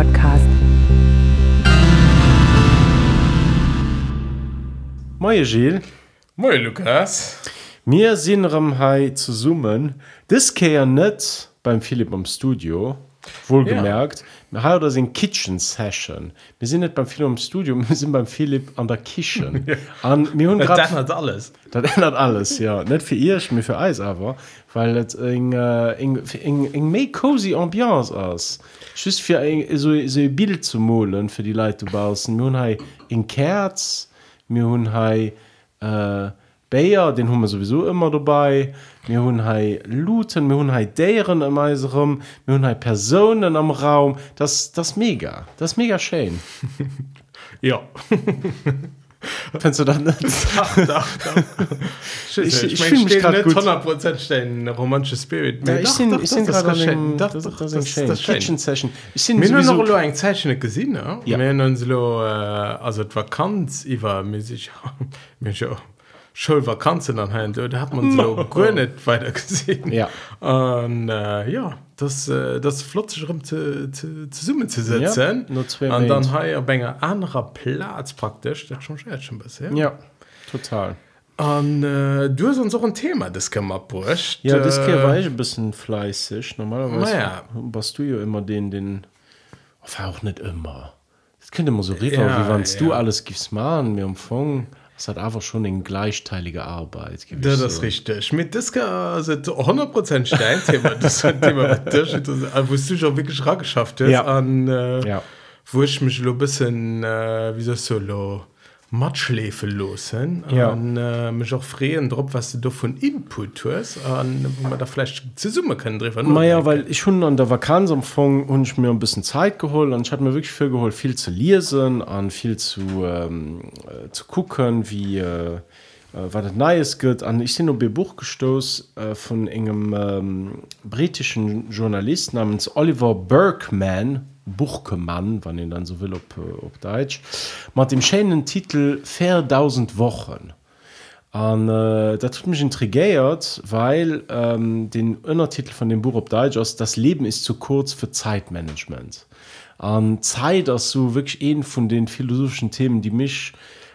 Philosophie-Podcast. Moje Gilles, Moin Lukas. mir sind am Hai zu summen. Das kann ja nicht beim Philipp am Studio. Wohlgemerkt, wir haben das in Kitchen Session. Wir sind nicht beim Philipp am Studio, wir sind beim Philipp an der Kitchen. Und wir haben Das hat alles. Das ändert alles, ja. Nicht für ihr, mir für Eis aber, weil es in, äh, in, in, in mehr cozy Ambiance ist. Just für ein, so, so ein Bild zu malen für die Leute draußen. Wir haben hier in Kerz, wir haben hier äh, Bayer, den haben wir sowieso immer dabei. Wir haben hier Luten, wir haben Dären im Eis rum, wir haben hier Personen am Raum. Das, das ist mega. Das ist mega schön. Ja. Findest du das nicht? Doch, doch, doch. Ich- ich, ich ich, mein, mich steht grad nicht gut. 100% stehen romantische Spirit. Ja, ich bin, ich das gerade schön. das, das, das, schön. das ist schön. Kitchen Session. Ich bin Wir haben sowieso, noch eng Zeichen gesehen ne? Ja. Wir haben uns äh, also die Vakanz iwwer sich Schulvakanzen anhand da hat man so gar nicht weiter gesehen Ja. und, äh, ja das äh, das flot sich rum zu, zu, zu summen zu setzen Ja, nur zwei und dann Mails. ha er enger anderer Platz praktisch das schon schon schon bisschen ja, total. Und äh, du hast uns auch ein Thema, das kann man brucht. Ja, das äh, war ich ein bisschen fleißig. Normalerweise Naja. warst du ja immer den, den. Ach, auch nicht immer. Das könnte immer so rüber, Ja, wie wenn ja. du alles gibst, machen, mir empfangen. Es hat einfach schon eine gleichteilige Arbeit. ich Das so. ist richtig. Mit das kann also 100% Stein-Thema. Das ist ein Thema, das, du schon wirklich rangeschafft hast. Ja. Und, äh, Ja. Wo ich mich so ein bisschen, äh, wie sagst du, lo, Matschläfe losen. Ja. Und äh, mich auch freuen drauf, was du da von Input hast. Und wo man da vielleicht zusammen können drüber Naja, weil ich schon an der Vakanzempfang und ich mir ein bisschen Zeit geholt und ich hatte mir wirklich viel geholt, viel zu lesen und viel zu, ähm, äh, zu gucken, wie äh, äh, was das Neues gibt. Und ich bin Buch gestoßen äh, von einem ähm, britischen Journalist namens Oliver Berkman, Buchkemann, wenn ihn dann so will, auf, äh, auf Deutsch, mit dem schönen Titel 4000 Wochen. Und äh, das hat mich intrigiert, weil ähm, den Untertitel von dem Buch auf Deutsch ist, das Leben ist zu kurz für Zeitmanagement. Und Zeit ist so wirklich ein von den philosophischen Themen, die mich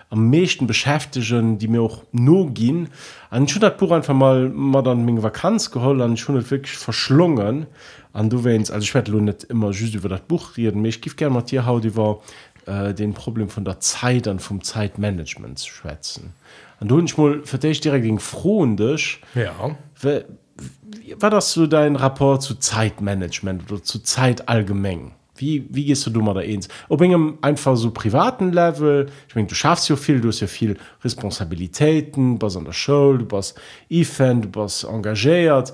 am meisten beschäftigen, die mir auch nur gehen. Und ich habe das Buch einfach mal, mal dann meine Vakanz geholt und ich habe das wirklich verschlungen. Und du wennst, also ich werde nicht immer just über das Buch reden, ich gebe gerne mit dir heute über äh, den Problem von der Zeit und vom Zeitmanagement zu schwätzen. Und du ich mal für dich direkt gegen froh und dich. Ja. War das so dein Rapport zu Zeitmanagement oder zu Zeit allgemein? Wie, wie gehst du da mal da ins? Ob in einem einfach so privaten Level, ich meine, du schaffst ja viel, du hast ja viel Responsabilitäten, du bist an der Schule, du bist Event, du bist engagiert.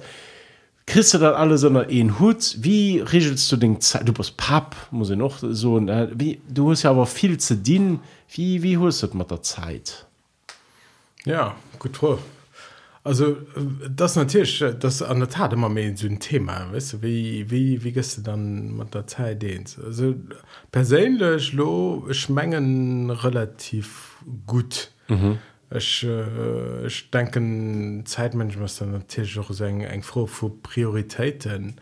Kriegst du das alles unter einen Hut? Wie regelst du den Zeit? Du bist Pap, muss ich noch so. ne? Wie, du hast ja aber viel zu dienen. Wie, wie holst du das mit der Zeit? Ja, gut vor. Also, äh, das natürlich, äh, das ist an der Tat immer mehr so ein Thema, weißt du, wie, wie, wie gehst du dann mit der Zeit dehnst? Also, persönlich, lo, ich mengen relativ gut. Ich, äh, ich denke, Zeitmanagement ist dann natürlich auch ein, ein froh für Prioritäten.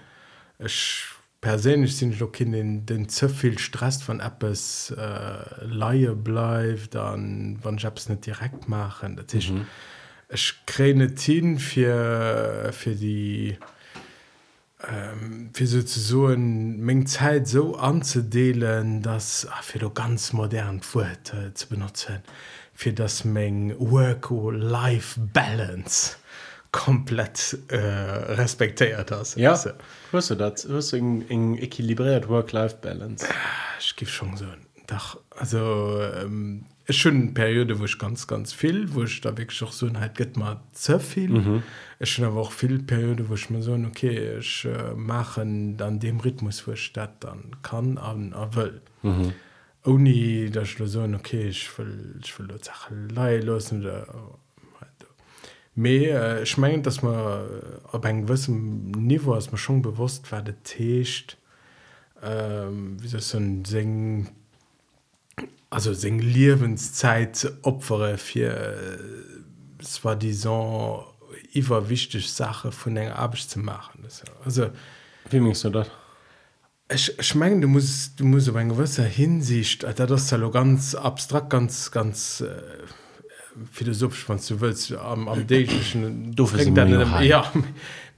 Ich persönlich sind ich auch in den, den zu viel Stress von etwas äh, Laie bleibt, dann, wenn ich etwas nicht direkt mache. Das ist, Ich kriege hin für, für die ähm, für sozusagen meine Zeit so anzudelen, dass ah, für die ganz modern Worte zu benutzen, für das mein Work-Life-Balance komplett äh, respektiert ist. Ja, Weißt du? hörst du das? Hörst du ein, ein equilibriert Work-Life-Balance? ich gebe schon so ein Dach. Also, ähm, schönen Periode wo ich ganz ganz viel wo ich da wirklich auch so halt geht mal zu viel mhm. ich schon aber auch viel Periode wo ich mir so okay ich äh, machen dann dem Rhythmus wo ich das dann kann an will mhm. ohne Oni der Schlusion okay ich will ich will Sachen lei lassen oder mehr äh, ich meine dass man auf einem gewissen Niveau ist man schon bewusst war der Tisch ähm, wie so ein Sing also sing Lebenszeit opfere für äh, es war die so über wichtig Sache von der Arbeit zu machen. Das, also Wie meinst du das? ich, ich meine du musst du musst auf eine gewisse Hinsicht äh, das ist ja ganz abstrakt ganz ganz äh, philosophisch wenn du willst am, am täglichen Du ja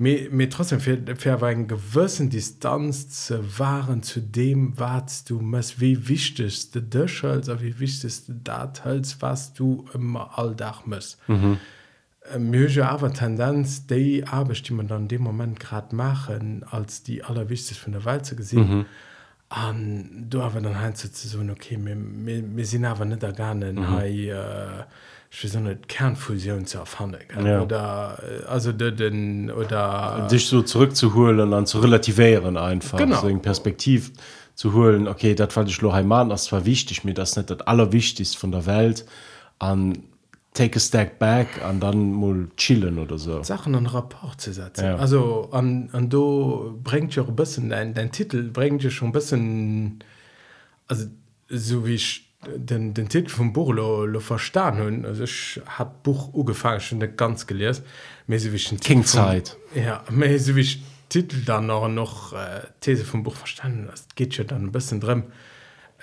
mir, mir trotzdem für, für eine gewissen Distanz zu wahren zu dem was du musst wie wichtig du dich also wie wichtig du das hältst was du immer alldach musst mhm. Mge awer Tendenz déi Arbeit, die man dann in dem Moment grad machen als die allerwichtigste von der Welt zu gesehen an mhm. du awer dann hein zu so okay mir sinn awer net der gerne mhm. hei äh, auch nicht, Kernfusion zu erfahren Ja. oder äh, also de- den oder dich so zurückzuholen und dann zu relativieren einfach Genau. so in Perspektiv zu holen okay das fand ich Loheimann das war wichtig mir das nicht das allerwichtigste von der Welt an take a step back an dann mal chillen oder so Sachen an rapport zu setzen Ja. also an an du bringt ja ein bisschen dein, dein Titel bringt dir schon ein bisschen also so wie ich den, den Titel vom Buch lo, lo verstanden hun also ich hat Buch ugefallen schon nicht ganz Titel vom- Kingzeit ja so wie Titel dann noch noch äh, These vom Buch verstanden. Das geht ja dann ein bisschen drin.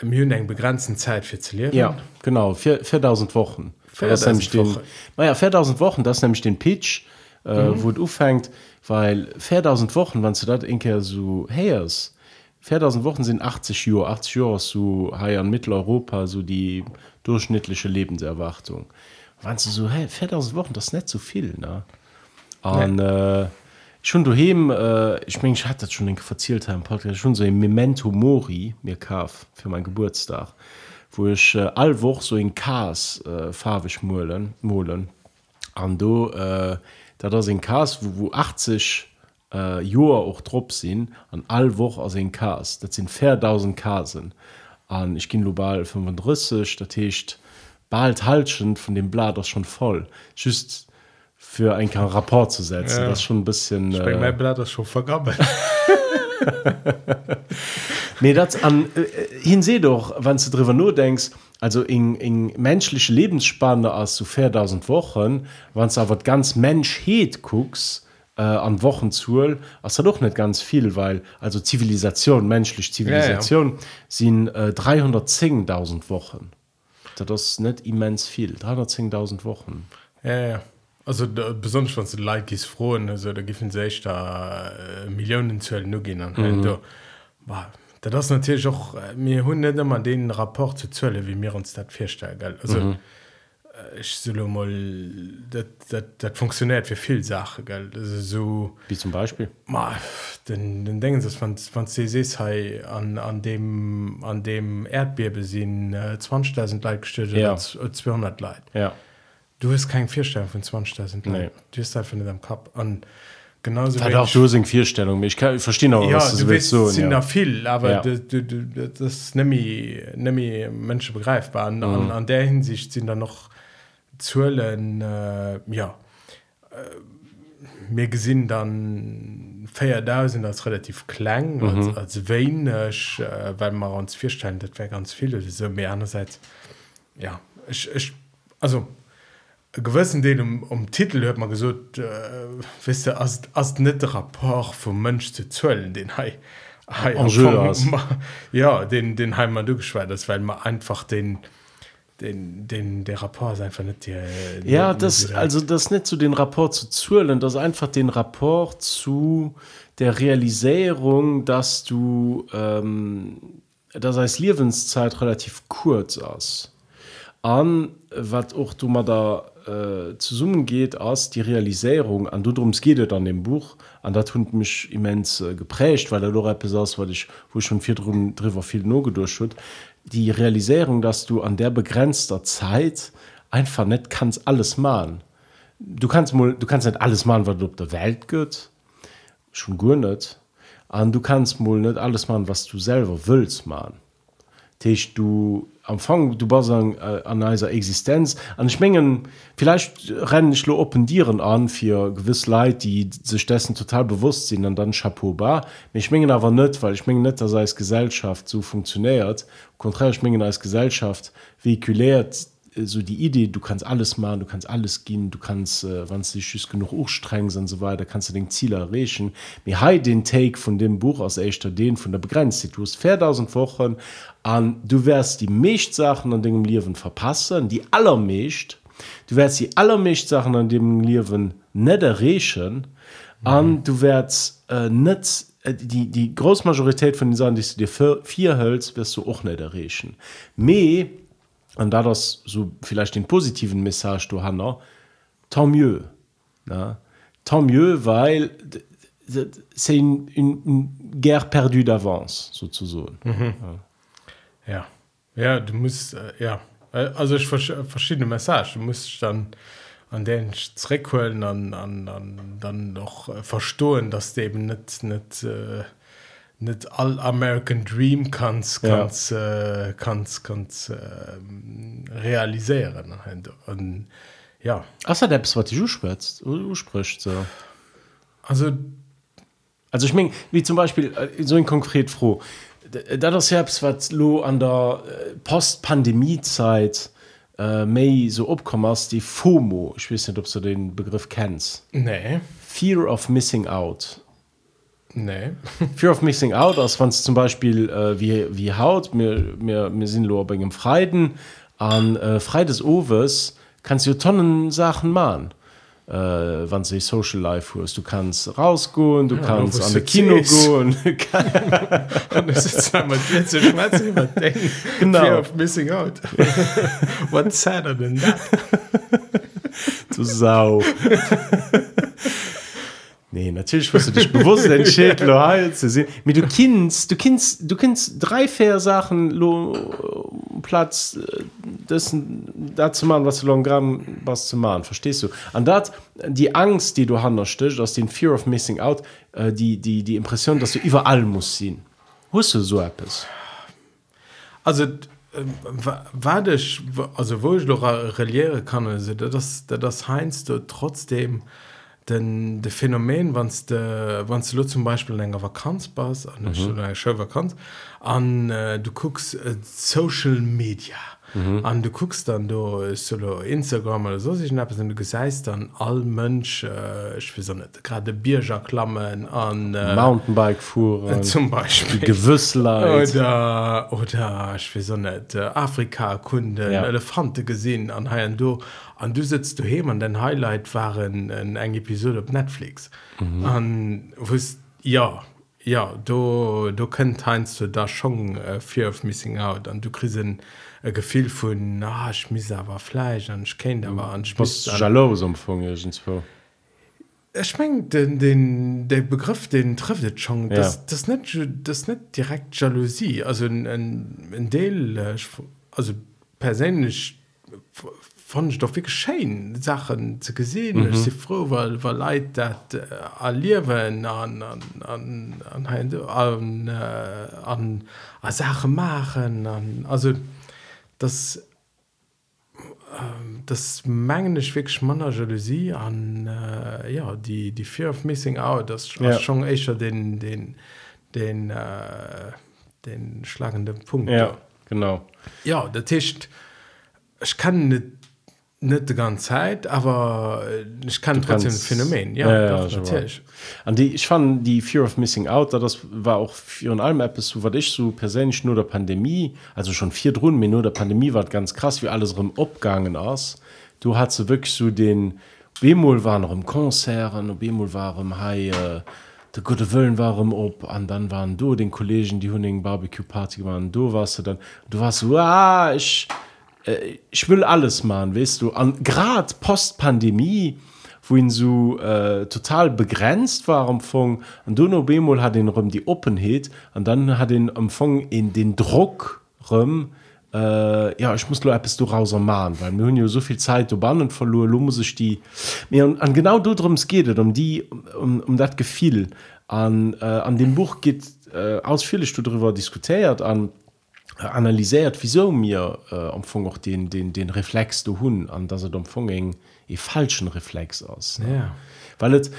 Mir eng begrenzten Zeit für zu lehren ja genau. Vier- 4000 Wochen. Das ist 4000 nämlich den, Wochen. naja 4000 Wochen das ist nämlich den Pitch äh, Mhm. wo du fängt weil 4000 Wochen wann du das inke so hers 4000 Wochen sind 80 Jahre 80 Jahre so hier in Mitteleuropa so die durchschnittliche Lebenserwartung. Wann du so hey 4000 Wochen das ist nicht so viel ne? Und äh, schon du äh, ich mein, ich hatte das schon verzählt haben Podcast schon so ein Memento Mori mir kaf für meinen Geburtstag wo ich äh, all woch so in Kas äh, farbig molen molen. An do äh, da das in Kas wo, wo 80 äh, Joer auch trop sinn an all woch aus en Kas dat sind 4000 Kasen an ich ging global 35 dat hecht bald haltschend von dem Blatt das schon voll. Just für ein kein rapport zu setzen Ja. das ist schon ein bisschen ich mein, äh, mein Blatt ist schon vergaben Nee, das an äh, hin seh doch wann du drüber nur denkst also in, in menschliche Lebensspanne aus so 4000 Wochen wann aber ganz Mensch het gucks äh, an Wochen zu hast er doch nicht ganz viel weil also Zivilisation menschlich Zivilisation ja, ja. sind äh, 310.000 Wochen das ist nicht immens viel 310.000 Wochen Ja, ja. Also da, besonders wenn du Leute ist frohen also da giffen sich da äh, Millionen zu nur gehen an mhm. da, boah, da das natürlich auch äh, mir hun nicht immer den Rapport zu zölle wie mir uns das vorstellen also mhm. Äh, ich soll mal das, das, das funktioniert für viel Sachen gell? also so wie zum Beispiel Ma, den, den denken sie van van CCs hei an an dem an dem Erdbebe sind äh, 20.000 Leute gestellt Ja. ja. 200 Leute ja du hast kein Vierstellen von 20.000 Nee. Leute. du hast einfach nicht am Kap an genauso hat wenig- auch so vierstellung ich, kann, ich verstehe auch ja, was du willst so sind ja. da viel aber Ja. du, du, das ist nämlich nämlich Menschen begreifbar an, mhm. an, an der Hinsicht sind da noch Zölen äh, ja äh, mir gesinn dann 4000 als relativ klein mhm. als, als wenig äh, weil man uns vierstellen das wäre ganz viel so mehr andererseits ja ich, ich also gewissen Deel um, um Titel hört man gesagt äh, wisst ihr, als, als nicht der rapport vom Mensch zu zöllen den am hast. Anfang ja den den heim man durchgeschwert ist weil man einfach den den den der rapport ist einfach nicht der Ja, das, also das nicht zu den Rapport zu zuhlen, das ist einfach den Rapport zu der Realisierung, dass du, ähm, dass als Lebenszeit relativ kurz ist. An, was auch du mal da äh, zu summen geht, als die Realisierung, an du geht es an dem Buch, an das hat mich immens äh, geprägt, weil er doch etwas ist, was ich, wo ich schon viel drum, drüber viel nur gedurcht habe, die Realisierung, dass du an der begrenzter Zeit einfach nicht kannst alles machen. Du kannst mal, du kannst nicht alles machen, was du auf der Welt geht, schon gut nicht. Und du kannst mal nicht alles machen, was du selber willst machen. Du am Anfang du bist an, äh, Existenz. An ich mengen vielleicht rennen ich nur openieren an für gewiss Leute die sich dessen total bewusst sind und dann Chapeau bar ich mengen aber nicht weil ich mengen nicht dass als Gesellschaft so funktioniert. Konträr ich mengen als Gesellschaft vehikuliert äh, so die Idee du kannst alles machen du kannst alles gehen du kannst äh, wann dich schü genug hochstreng und so weiter kannst du den Ziel errechen mir he den Take von dem Buch aus echter den von der begrenzt du hast 4000 Wochen an du wärst die Mechtsachen an dem Liwen verpassen die allermecht du wärst die allermecht Sachen an dem Liwen net errechen an mhm. du wärst äh, net äh, die die Großmajorität von den Sachen die du dir vier hölst wirst du auch nicht errechen me und da das so vielleicht den positiven Message du han tant mieux na? tant mieux weil c'est une, une, une guerre perdue d'avance sozusagen mhm. ja. ja ja du musst äh, ja also ich vers verschiedene Message du musst dann an den Zreckquellen an, an, an dann noch äh, verstohlen dass du eben nicht nicht äh, net all American Dream kannst kannst ja. äh, kannst, kannst äh, realisieren. Und, ja. Ach, das, was du spürst, du sprichst so. Also also ich mein, wie zum Beispiel äh, so ein konkret froh. Da das selbst was lo an der äh, postpandemiezeit äh, May so opkommmerst die FOMO. Ich weiß nicht ob du den Begriff kennst. Nee. Fear of missing out Nee. Fear of missing out als wann zum Beispiel äh, wie, wie haut mir, mir, mir sind lo im Freiden an äh, Frei des Overs kannst du tonnen Sachen machen äh, wann sich social life hast du kannst rausgehen du ja, kannst an Kino gehen. Genau. Missing out. What sadder than that? Du sau Nee, natürlich musst du dich bewusst den Schild zu sehen. Mit du kennst, du kennst, du kennst drei vier Sachen lo, Platz äh, das dazu machen, was du Longramm was zu machen, verstehst du? Und das die Angst, die du hast, aus den Fear of Missing Out, äh, die, die, die Impression, dass du überall musst sehen. Wusst du so etwas? Also äh, war das, also wo ich noch reliere kann, also das, das heißt du trotzdem denn de Phänomen wann wann du zum Beispiel länger Vakanzbas mhm. Vakanz an äh, du guckst äh, Social Media an mhm. du guckst dann du solo Instagram oder so sich du geseist dann all Mönsch äh, so gerade Bierger Klammen an äh, Mountainbike fuhren äh, zum Beispiel Gewüssler oder oder ich so nicht, äh, Afrika Kunden ja. Elefante gesehen an Haien du an du sitzt du he an den Highlight waren en eng Episode op Netflix. An mhm. ja ja du du könnt heinst du da schon äh, fear of missing out. An du krisen äh, gefiel vu na ich miss war fleisch an ich kennt da war an schmengt den den der begriff den treffet schon. Das ja. das net das net direkt jalousie. Also in, in, in del äh, also persönlich fand ich doch wie geschehen Sachen zu gesehen mhm. sie froh weil war leid dat äh, allieren an an an an, an, an, äh, an, an Sache machen an also das äh, das mengenisch wirklich manner jalousie an äh, ja die die fear of missing out das ja. schon echt den den den äh, den schlagenden Punkt ja genau ja der Tisch ich kann nicht nicht die ganze Zeit aber ich kann du trotzdem kannst, Phänomen. Ja, ja, ja natürlich. An die ich fand die Fear of Missing Out das war auch für in allem so war ich so persönlich nur der Pandemie also schon vier Runden mir nur der Pandemie war ganz krass wie alles rum abgegangen aus du hast wirklich so den Bemol waren noch im Konzern und Bemol waren hey, äh, der gute Willen warum ob an dann waren du den Kollegen die Huning Barbecue Party waren du warst du dann. Du warst so ah, ich äh, ich will alles machen weißt du? An grad postpandemie wohin so äh, total begrenzt war empfang an duno bemol hat den rum die openheit und dann hat den empfang in den druck rum äh, ja ich muss nur bist du raus machen weil mir ja so viel zeit bannen verloren lo muss ich die mir ja, an genau du drum es geht um um, um dat gefiel an äh, an dem buch geht äh, ausführlich darüber diskutiert an analysiert wieso mir äh, am Fong auch den den den Reflex du hun an dass er dem Fonging e falschen Reflex aus ja. weil het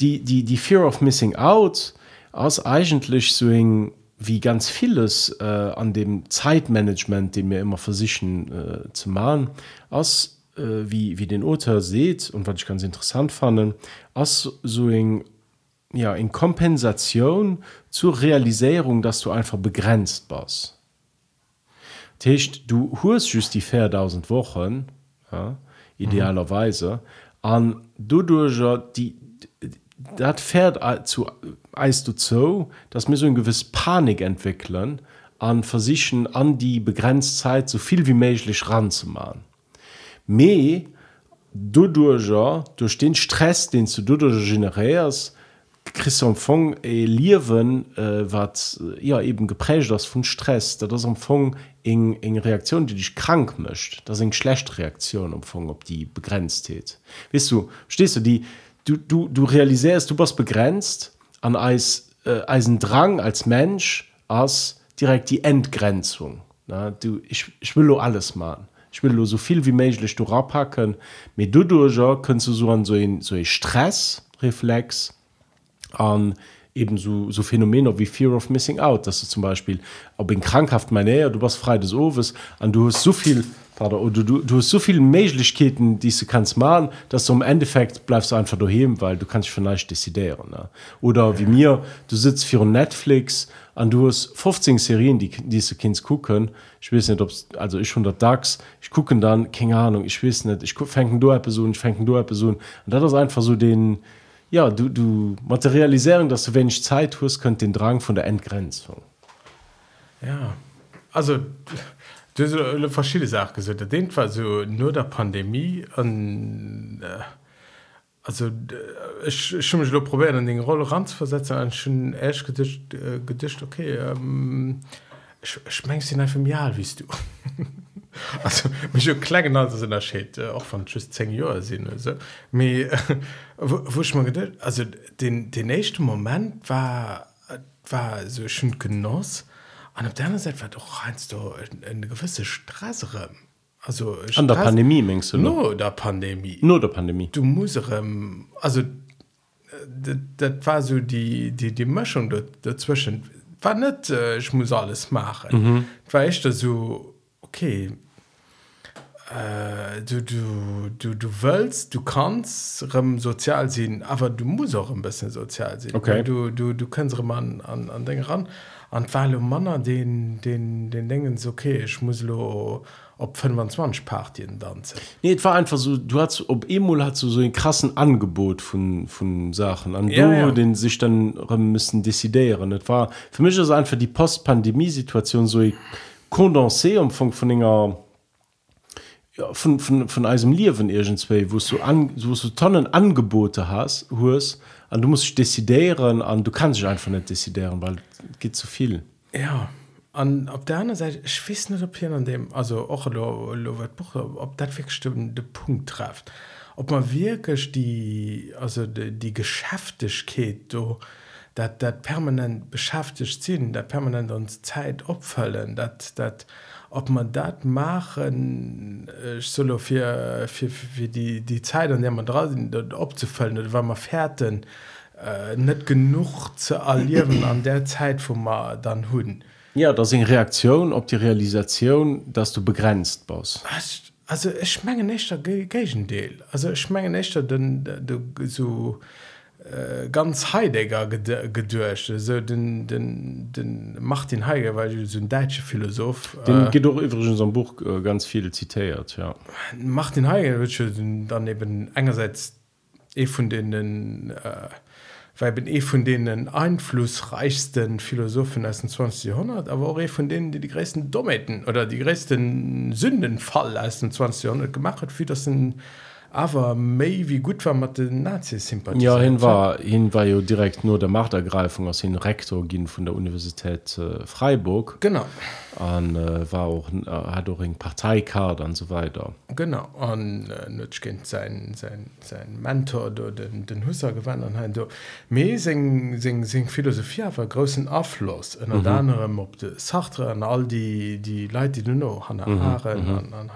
die die die fear of missing out aus eigentlich so eng wie ganz vieles äh, an dem Zeitmanagement, den wir immer versichern äh, zu machen, als äh, wie, wie den Otter seht und was ich ganz interessant fand, als so in, ja, in Kompensation zur Realisierung, dass du einfach begrenzt bist. Das heißt, du hast just die 4000 Wochen, ja, idealerweise, mhm. an du durch die, dat fährt zu eist du zo dass mir so ein gewiss panik entwickeln an versichern an die begrenztzeit so viel wie möglich ranzumachen me du durch den stress den du du generärs christ fong e liewen äh, wat ja eben geprägt das von stress da das am fong eng eng reaktion die dich krank mischt das eng schlecht reaktion um fong ob die begrenzt tät wisst du stehst du die du, du, du realisierst, du bist begrenzt an als, äh, als Drang als Mensch als direkt die Entgrenzung. Na, du, ich, ich will nur alles machen. Ich will nur so viel wie möglich du rapacken. Mit du durch kannst du so an so ein, so Stressreflex an eben so, so Phänomene wie Fear of Missing Out, dass du zum Beispiel, ob in krankhaft Manier, du bist frei des Ofes und du hast so viel oder du, du, du hast so viele Möglichkeiten die du kannst machen dass du im Endeffekt bleibst du einfach daheim weil du kannst vielleicht desideieren ne? oder wie mir du sitzt für Netflix an du hast 15 Serien die diese Kind gucken. Ich weiß nicht ob also ich 100 DAX ich gucke dann keine Ahnung ich weiß nicht ich fangen du Person ich fangen du Person. Und das ist einfach so den ja du du materialisieren dass du wenig Zeit hast könnt den Drang von der Entgrenzung ja also verschiedene Sachen gesagt. Den war so nur der Pandemie an äh, also äh, ich, ich mich probieren an den Rolle ran zu versetzen ein schon echt gedicht äh, gedicht okay ähm, schmengst ihn einfach Jahr wiest du also mich so klein also in der auch von tschüss zehn Jahre sehen also mir wo, wo ich mal gedacht also den den nächsten Moment war war so schön genoss. An auf der Seite war doch einst du eine gewisse Straße also an der Pandemie meinst du nur der Pandemie. Nur der Pandemie. Du musst ähm, also das, das war so die die die Mischung dazwischen. War nicht äh, ich muss alles machen. Mhm. war echt so okay. Äh, du du du du willst du kannst sozial sehen aber du musst auch ein bisschen sozial sehen. Okay. Du du du kannst man an an den ran. An weil Manner den den den denken okay. Ich muss lo op 25 Partien danse nee war einfach so du hast ob Emul hat so so ein krassen Angebot von von Sachen. An ja, du ja. den sich dann müssen desideieren. Das war für mich ist einfach die postpandemiesituation so kondensé um von von ennger ja, von von von einem Liwen irgendzwe wo du an wo du tonnen Angebote hast hast an du musst desideieren an du kannst dich einfach nicht desideieren weil geht zu viel. Ja an op der anderen Seite ich weiß nicht ob hier an dem also auch lo, lo, Buch, ob dat wegstimmende Punkt trifft. Ob man wirklich die also die, die Geschäftigkeit du dat dat permanent beschäftigt ziehen der permanent uns Zeit opfallen dat dat ob man dat machen äh, solo für, für, für die die Zeit an der man draußen dort opfallen oder war man fährten äh, net genug zu allieren an der Zeit wo man dann hunden ja das in Reaktion ob die Realisation dass du begrenzt bist also ich schmenge nicht Deal also ich schmenge nicht denn du so Äh, ganz heidegger gedurcht. So den den den macht den heige weil so ein deutsche philosoph den äh, geht doch übrigens am buch äh, ganz viel zitiert ja. Macht den heige dann eben einerseits e von denen äh, weil bin eh von denen einflussreichsten philosophen aus dem 20 jahrhundert aber auch eh von denen die die größten dometen oder die größten sündenfall aus dem 20 jahrhundert gemacht hat wie das ein aber méi wie gut war mat den Nazisympathie ja hin war hin war jo direkt nur der Machtergreifung aus hin Rektor gin vun der Universität äh, Freiburg. Genau. An äh, war auch äh, hat auch eng Parteikard an so weiter. Genau. An äh, kind sein sein sein Mentor do, den den Husser gewann an hein me sing sing sing Philosophie war großen Afflos en mhm. anderem op de Sachtre an all die die Leiit die du no han mhm. an an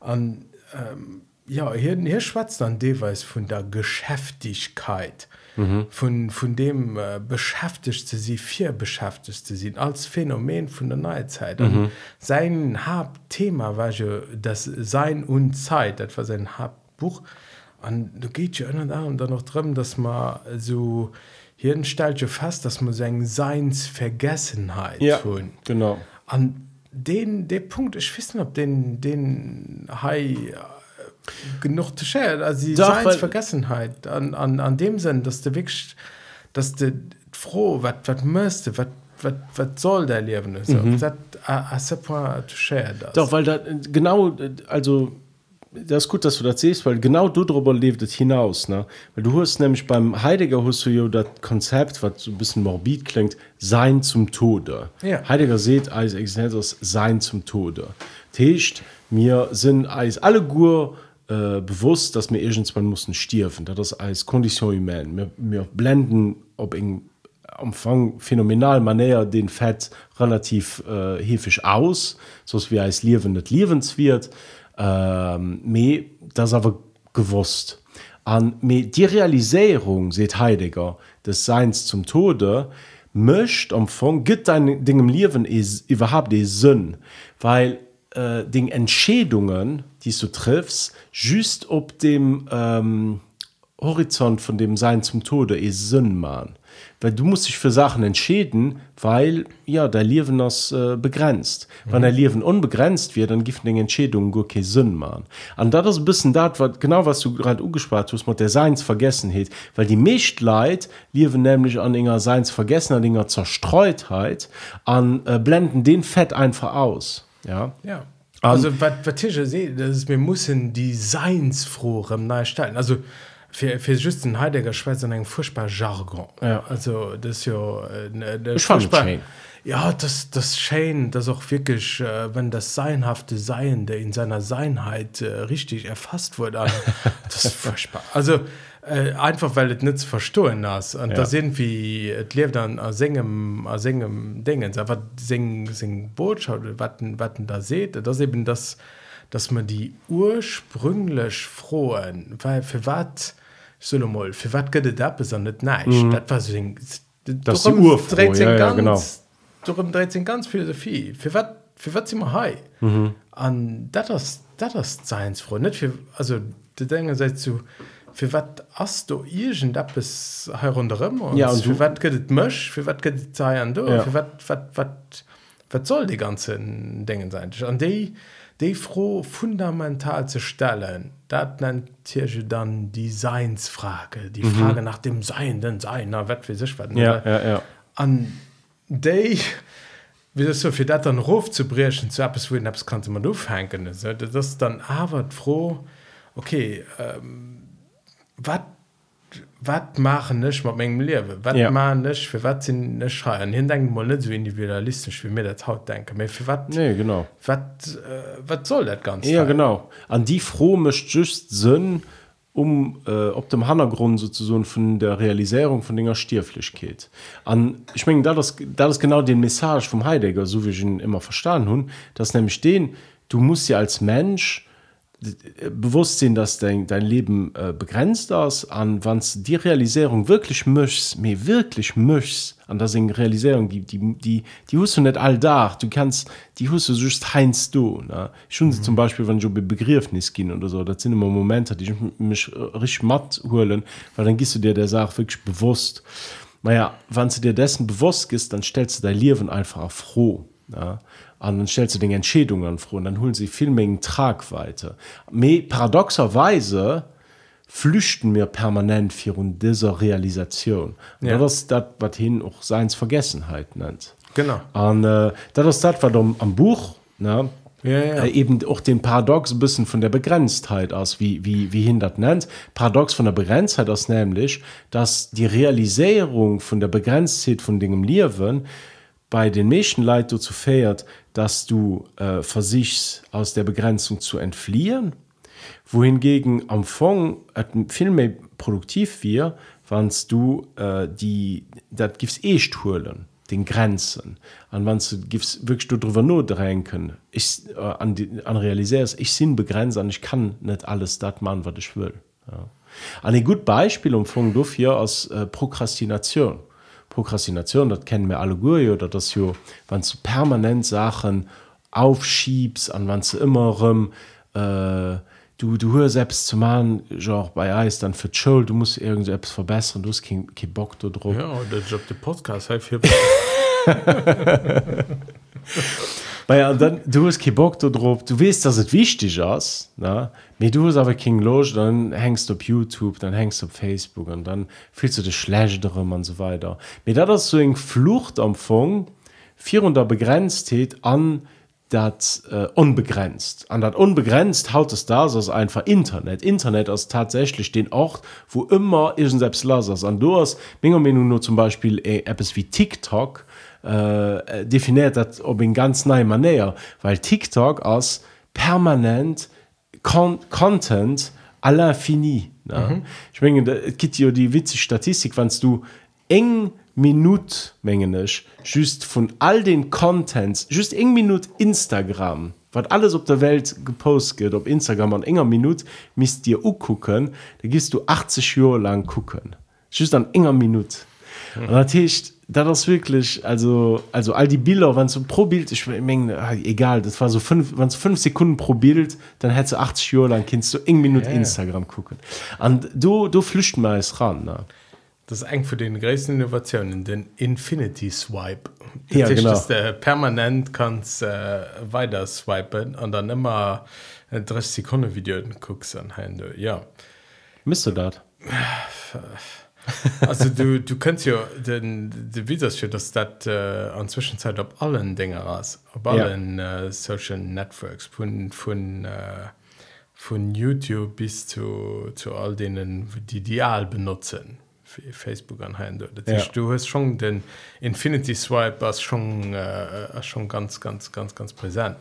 an ähm, ja hier hier schwatzt an deweis von der geschäftigkeit mhm. von, von dem äh, beschäftigte sie vier beschäftigte sie als Phänomen von der Neuzeit mhm. sein Hauptthema war ja das Sein und Zeit das war sein Hauptbuch und du geht ja da und dann noch drin dass man so hier stellt ja fest dass man sein Seinsvergessenheit ja, tun. genau an den der Punkt ich wissen ob den den Hai äh, genug zu scheren also die Doch, Vergessenheit an, an, an dem Sinn dass der wirklich dass der froh was müsste was was soll der leben so, mhm. das, a, a Doch weil da genau also das ist gut dass du das siehst weil genau du darüber lebt es hinaus ne? Weil du hast nämlich beim Heidegger hast du ja das Konzept was so ein bisschen morbid klingt sein zum Tode. Ja. Heidegger sieht als Existenz sein zum Tode. Techt mir sind als alle Gur äh, bewusst dass mir irgendwann mussten stirven das als Kondition mir, mir blenden ob in Umfang phänomenal manär den Fett relativ äh, hefisch aus so wie als Liwen nicht lebens wird ähm, me das aber gewusst. An die Realisierung seht Heidegger des Seins zum Tode mischt am Fong gibt dein Ding im ist überhaupt die Sinn. Weil äh, den Entschädungen die du triffst just ob dem ähm, Horizont von dem Sein zum Tode ist Sinn machen weil du musst dich für Sachen entschäden, weil ja der Leben das äh, begrenzt. Mhm. Wenn der Leben unbegrenzt wird, dann gibt den Entschädungen gar keinen Sinn machen. Und das ist ein bisschen das, was, genau was du gerade angespart hast, mit der Seinsvergessenheit. Weil die Mechtleid leben nämlich an ihrer Seinsvergessenheit, an ihrer Zerstreutheit, an äh, blenden den Fett einfach aus. Ja. Ja. Also, was, was ich sehe, das ist, wir müssen die Seinsfrohem neu stellen. Also, für, für just den Heidegger Schweizer eng furchtbar Jargon ja. also das ja äh, furchtbar, ja das das Shan das auch wirklich äh, wenn das seinhafte Sein der in seiner Seinheit äh, richtig erfasst wurde das furchtbar also äh, einfach weil es nicht verstohlen hast und ja. da sind wie lebt dann singem singem Dingen. Aber sing sing Botschaft watten watten da seht das eben das dass man die ursprünglich frohen weil für was solo mal für wat gëtt da besonders neich mm. dat war so, das die Uhr ja, ja, genau. darum dreht ganz philosophie für wat für wat immer hei mhm. an dat das dat das seins froh net für also de dinge se zu fir wat ass du Igent Appppes herunëm ja, fir wat gëtt mëch, fir wat gëtt an do ja. wat, wat, wat, wat soll de ganzen dingen sein? an déi déi froh fundamental ze stellen, dat nennt Tierche dann Seinsfrage, die mhm. Frage nach dem Seienden Sein na wat fir sech wat ja, ja, ja. an déi wie so fir dat dann Rof zu breschen zu Apps wo Apps kannst man doofhängen das dann awer froh okay ähm, wat wat machen nech mat menggem lewe wat ja. man nech fir wat sinn ne schreien hin denken mal net so individualistisch wie mir dat haut denke. Mé fir wat nee genau. wat äh, soll dat ganz ja genau. An die froh mecht just sinn um äh, op dem hannergrund so vun der realisierung von dinger stierflichkeit an ich meng da das da das genau den message vom heidegger so wie ich ihn immer verstanden hun das nämlich den du musst ja als mensch bewusst sind dass dein, dein Leben äh, begrenzt ist an wann die Realisierung wirklich möchtest mir wirklich möchtest an der Realisierung die die die die hast du nicht all da du kannst die hast du just heinst du ne? schon mhm. zum Beispiel wenn du Begriffnis gehen oder so das sind immer Momente die mich richtig matt holen weil dann gehst du dir der Sache wirklich bewusst naja wann du dir dessen bewusst ist dann stellst du dein Leben einfach froh ne? An dann stellst du den Entschädungen froh und dann holen sie viel Mengen Tragweite. Me paradoxerweise flüchten mir permanent für dieser Realisation. Ja. das ist das, was hin auch Seins Vergessenheit nennt. Genau. Und äh, das ist das, was am, am Buch ne, ja, ja. Äh, eben auch den Paradox ein bisschen von der Begrenztheit aus, wie, wie, wie hin das nennt. Paradox von der Begrenztheit ist nämlich, dass die Realisierung von der Begrenztheit von Dingen Leben bei den Menschenleit dazu fährt, dass du äh, versichst aus der Begrenzung zu entfliehen, wohingegen am Fong viel mehr produktiv wir, wann du äh, die dat gifts echtholen den Grenzen an wann du gifst wirklich darüber nur drängen ich äh, an, an realisiers ich sinn begrenzt an ich kann nicht alles dat machen was ich will. Ja. Ein gut Beispiel um Funk dafür aus äh, Prokrastination. Prokrastination, das kennen wir alle gut, oder das jo, wenn du permanent Sachen aufschiebst, an wenn du immer ähm, äh, du du hör selbst zu machen genre bei Eis dann für Schul du musst irgendetwas verbessern du hast kein, kein Bock da drauf Ja, der Job, der Podcast, hier. Weil dann du hast keinen Bock da drauf. Du weißt dass es wichtig ist na mir du hast aber kein Loge dann hängst du auf YouTube dann hängst du auf Facebook und dann fühlst du dich schlecht darum und so weiter. Mir da das so ein Fluchtempfang 400 Begrenztheit an dat äh, unbegrenzt. An dat unbegrenzt haut es da als einfach Internet. Internet als tatsächlich den Ort wo immer ist selbst las an du hast Menge nur zum Beispiel äh, Apps wie TikTok äh, definiert dat ob in ganz neue Manier weil TikTok als permanent Con Content aller fini mhm. ich mein, gibt ja die witzige Statistik wannst du eng Minut mengenisch just von all den Contents just eng Minute Instagram wat alles op der Welt gepost geht op Instagram an enger Minute mis dir u gucken da gist du 80 Jo lang gucken just an enger Minute mhm. Datcht da das wirklich also also all die Bilder wann so pro Bild ich mein, egal das war so fünf wann fünf Sekunden pro Bild dann hätte du 80 Jo lang kindst du eng Minute yeah. Instagram gucken an du du flücht mal es ran ne? Das ist eng für den größten Innovationen den Infinity Swipe Ja, Das ist, genau. dass du permanent kannst äh, weiter swipen und dann immer äh, 30 Sekunden Video guckst an Hände ja Mist du dat also du du kannst ja den de wie für dass dat äh, an Zwischenzeit op allen Dinge raus Ja. allen äh, Social Networks von von äh, von YouTube bis zu zu all denen die Dial benutzen Facebook an Hände Ja. ja. du hast schon den Infinity Swipe was schon äh, schon ganz ganz ganz ganz präsent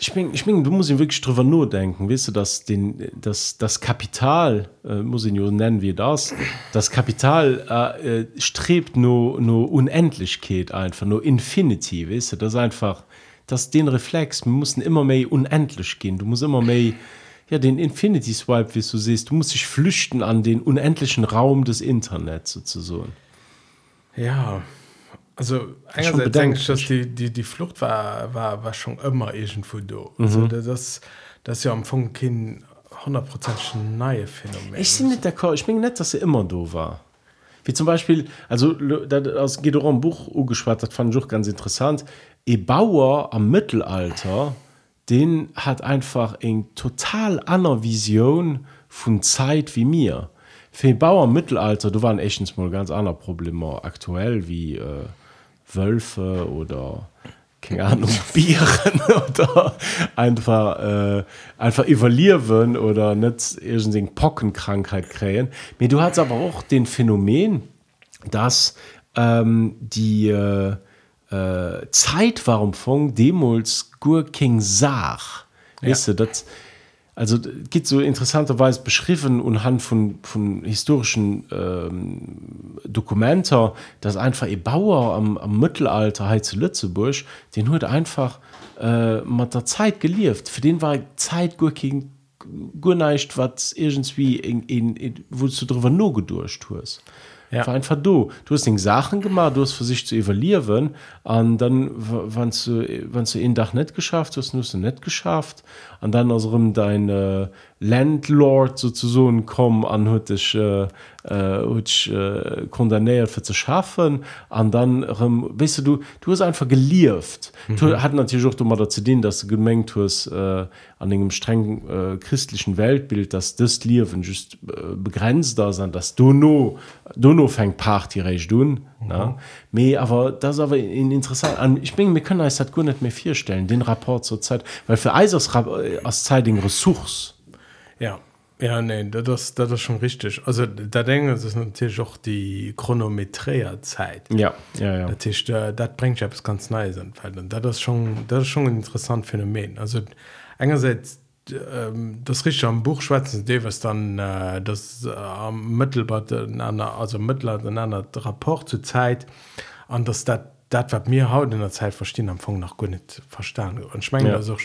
Ich mein, ich mein, du musst ihn wirklich drüber nur denken. Weißt du dass den das das Kapital äh, muss ich nur nennen wie das das Kapital äh, äh, strebt nur nur Unendlichkeit einfach nur Infinity weißt du? Das einfach das den Reflex wir mussten immer mehr unendlich gehen. Du musst immer mehr ja den Infinity Swipe wie du siehst du musst dich flüchten an den unendlichen Raum des Internets sozusagen. Ja, also einerseits denke ich, dass die, die, die Flucht war, war, war schon immer irgendwo da. Mhm. Also das, das ist ja am Anfang kein hundertprozentig neue Phänomen. Ich bin nicht d'accord. Ich bin nicht, dass er immer do war. Wie zum Beispiel, also da- aus ein Buch ugeschwart, das fand ich auch ganz interessant. E Bauer am Mittelalter, den hat einfach eine total andere Vision von Zeit wie mir. Für Bauer im Mittelalter, da waren echt mal ganz andere Probleme aktuell wie äh, Wölfe oder keine Ahnung, Bieren oder einfach, äh, einfach evaluieren oder nicht irgendwie Pockenkrankheit kriegen. Du hast aber auch den Phänomen, dass ähm, die äh, äh, Zeit war am Fong Demos gur King Sach. Ja. Weißt du, das, also d- gibt so interessanterweise beschrieben anhand von, von historischen ähm, Dokumenten, dass einfach ein Bauer am, am Mittelalter halt zu Lützeburg, den hat einfach äh, mit der Zeit gelieft. Für den war Zeit gut gegen gut nicht, was irgendwie in, in, in, wo du drüber nur gedurcht hast. Ja. War einfach du. Du hast den Sachen gemacht, du hast für sich zu evaluieren und dann, wenn du, wenn du einen Tag nicht geschafft hast, hast du nicht geschafft und dann aus dem dein äh, Landlord sozusagen und hat dich, äh, äh, äh, kondamniert für zu schaffen und dann, ähm, weißt du, du, du hast einfach gelieft. Mhm. Du hat natürlich auch mal dazu dienen, dass du gemengt hast äh, an einem strengen äh, christlichen Weltbild, dass das Leben just äh, begrenzt da sind, dass du nur du nur fängt Party recht tun mhm. Me, aber das ist aber in, interessant an ich bin mir können hat gut nicht mehr vier stellen den Rapport zur Zeit weil für Eisers aus Zeit den Ressource Ja, ja, nee, das, das ist schon richtig. Also, da denke ich, das ist natürlich auch die Chronometrie-Zeit. ja ja ja Das, ist, äh, das bringt ja etwas ganz Neues Fall. Und das ist schon, das ist schon ein interessantes Phänomen. Also, einerseits, ähm, das richtig am Buch schwätzen was dann äh, das äh, am Mittelbad, also Mittelalter, in einer Rapport zur Zeit, und das, das, das, was wir heute in der Zeit verstehen, am Anfang noch gar nicht verstanden. Und ich meine, Ja. das, auch,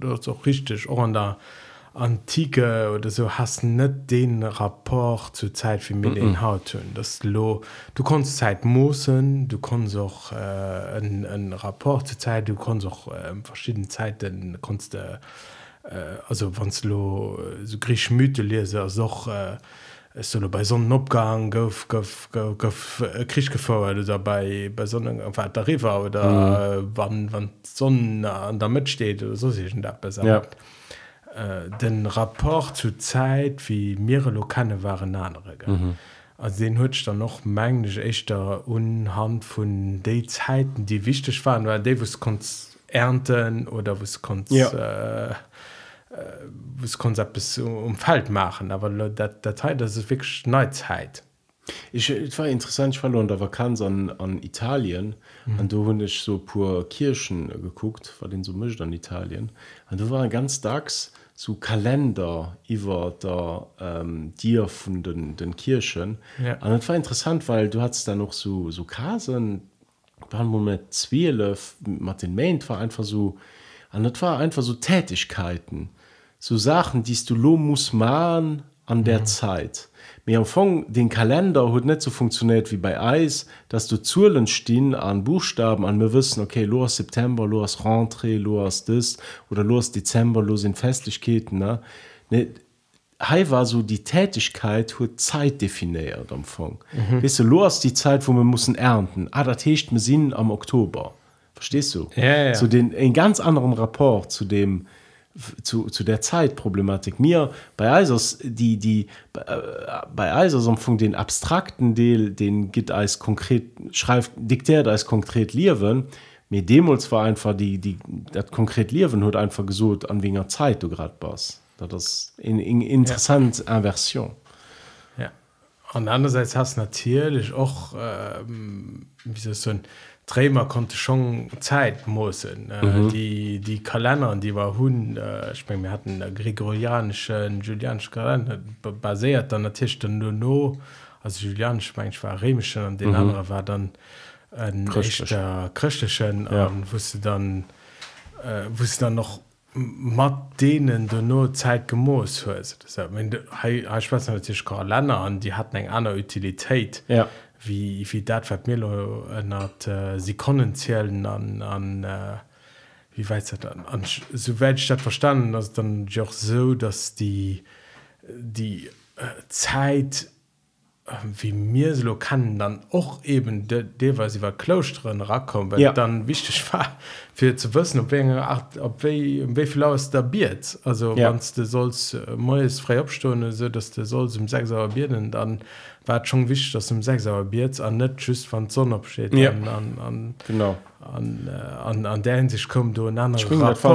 das auch richtig, auch an der antike oder so hast net den rapport zur Zeit wie mir mm -mm. den haut das lo du kannst Zeit mussen du kannst auch äh, ein rapport zur Zeit du kannst auch äh, verschiedene Zeiten kannst äh, also wann lo so griech myte lese auch äh, solo bei Sonnenopgang gouf gouf gouf krich gefauer oder bei bei Sonnen der River oder mm. wann wann Sonnen an der Mit steht oder so sich dat besagt. Ja. Äh, den rapport zu Zeit wie mehrere Lokane waren andere mhm. also den hue dann noch mengsch echtter unhand von de Zeiten die wichtig waren weil Davis kon ernten oder was kon ja. äh, äh, was konzept bis umfeld machen aber dat Datei das ist wirklich Neuzeit ich war interessant da war kann an an Italien an mhm. du hun ich so pur Kirchen geguckt war den so mischt an Italien und du war ganz dax so Kalender iwwer der ähm, Dir vun den, den Kirchen. Ja. Und war interessant, weil du hast da noch so, so Kasen moment Zwiele mat den Main war einfach so an war einfach so Tätigkeiten, so Sachen, die du lo muss ma an der mhm. Zeit mir am Fong den Kalender hat nicht so funktioniert wie bei Eis dass du zuelen stehen an Buchstaben an mir wissen okay los September los rentré los das oder los Dezember los sind Festlichkeiten ne ne Hei war so die Tätigkeit hue Zeit definiert am Fong mhm. weißt du, los die Zeit wo wir müssen ernten ah da techt mir Sinn am Oktober verstehst du ja, ja. zu den en ganz anderen rapport zu dem zu, zu der Zeitproblematik. Mir bei Eisers die die äh, bei Eisersamfung den abstrakten Deal den geht als konkret schreibt diktiert als konkret liewen mir Demos war einfach die die das konkret liewen hat einfach gesucht an wenger Zeit du gerade was da das in, in interessant ja. Inversion ja. Und andererseits hast natürlich auch ähm, wie so ein Trämer konnte schon Zeit muss äh, mhm. die die Kalender die war hun äh, ich mein, wir hatten der gregorianischen julianisch Kalender basiert dann natürlich dann nur no also julianisch mein, ich war remischen und den mhm. anderen war dann ein christlichen ja. wusste dann äh, wusste dann noch mat denen du nur Zeit gemoos Spaß natürlich Länder an die hatten eng einer Utilität ja wie wie dat wat mir hat äh, sie konnnenzielen an an äh, wie weit an, an so weltstadt verstanden dass dann joch so dass die die äh, zeit äh, wie mir so kann dann auch eben de, de weil sie war kloren rakommen ja. dann wichtig war für zu wissen ob ob wie viel aus der biert also ja. du sollst äh, neues frei abstunde so dass du sollst im sechs bieren dann war schon wichtig dass im sechs Bier an net tschüss van Sonne absteht ja. an, an, an, genau an, äh, an, an der sich kommt du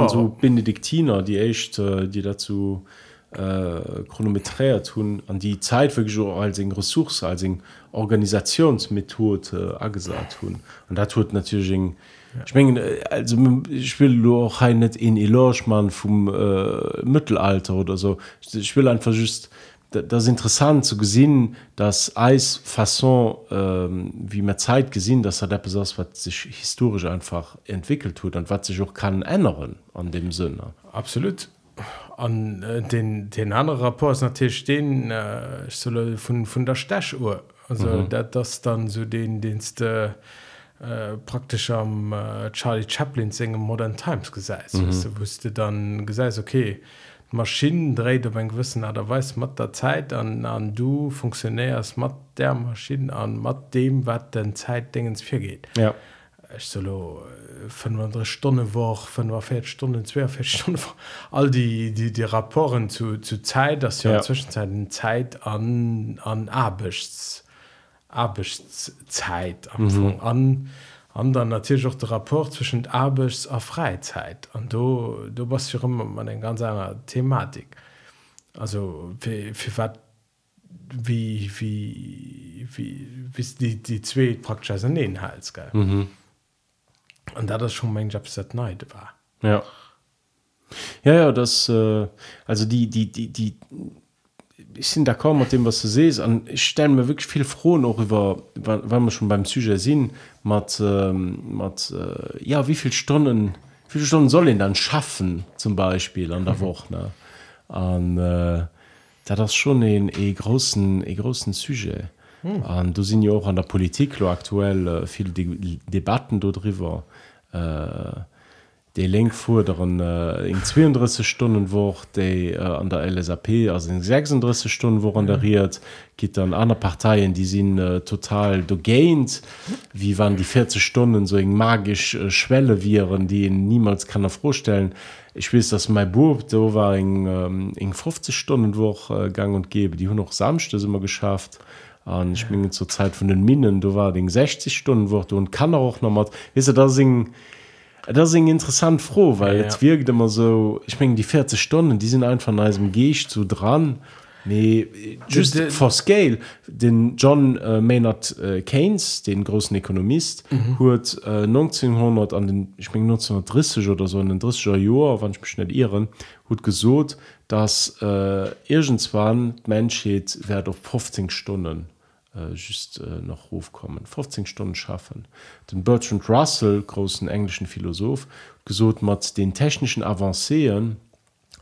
so Benediktiner die echt äh, die dazu äh, chronometriert tun an die Zeit wirklich so als ressource als Organisationsmethode äh, gesagt tun und da tut natürlich ein, Ja. Ich mein, also ich will auch net in Elormann vom äh, Mittelalter oder so ich will einfach just das interessant zu gesinn dass Eis façon ähm, wie man Zeit gesinn dass er der besonders was sich historisch einfach entwickelt tut und was sich auch kann ändern an dem Sinne absolut an äh, den den anderen rapport natürlich stehen äh, von von der Stechuhr also mhm. dat, das dann so den dienste äh, praktisch am äh, Charlie Chaplin singen modern times gesagt mhm. wusste dann gesagt okay Maschinen dreht op en gewissen der weiß mat der Zeit an an du funktionärst mat der Maschinen an mat dem wat den Zeitdingens fir geht. Ja. Ich solo äh, Stunde woch Stunden 2 Stunden all die die die rapporten zu, zu Zeit dass ja, ja. zwischenzeiten Zeit an an Abichts Abichtszeit mhm. an an natürlich auch der rapport zwischen Abels a Freizeit. An du du was für immer man den ganz einer Thematik. Also für, für wat, wie wie wie wie die die zwei praktisch inhalt mhm. und da das schon mein Job seit neid war. Ja. Ja ja das äh, also die die die die ich sind da kaum mit dem was du sest an ich stelle mir wirklich viel froh noch über wann wir schon beim Psyche sind mit, ähm, mit äh, ja wie viel Stunden wie viele Stunden soll ihn dann schaffen zum Beispiel an der mhm. Woche ne an äh, da das schon en e großen e großen Sujet an hm. du sind ja auch an der Politik lo aktuell äh, viel De Debatten dodriver äh, de fuhr daran äh, in 32 Stunden wo de äh, an der LSAP also in 36 Stunden woran deriert geht dann andere Parteien die sind äh, total do gained wie waren die 40 Stunden so eng magisch äh, Schwelle viren die niemals kann er vorstellen. Ich weiß dass mein Bub da war in, ähm, in 50 Stunden wo äh, gang und gebe die hun noch samste immer geschafft. An ich bin zur Zeit von den Minen du war den 60 Stunden wo du und kann auch noch mal wis du da singen das ist interessant froh weil ja, es wirkt immer so ich meine die 40 Stunden die sind einfach an diesem Ge zu dran. Nee just de, de, for scale. Den John äh, Maynard äh, Keynes den großen Ökonomist mhm. hat äh, 1900 an den ich mein 1930 oder so in den 30er Jahr wann ich mich nicht irren hat gesucht dass äh, irgendwann Menschheit wird auf 15 Stunden äh, just äh, noch hochkommen 15 Stunden schaffen. Den Bertrand Russell großen englischen Philosoph gesucht mat den technischen Avanceen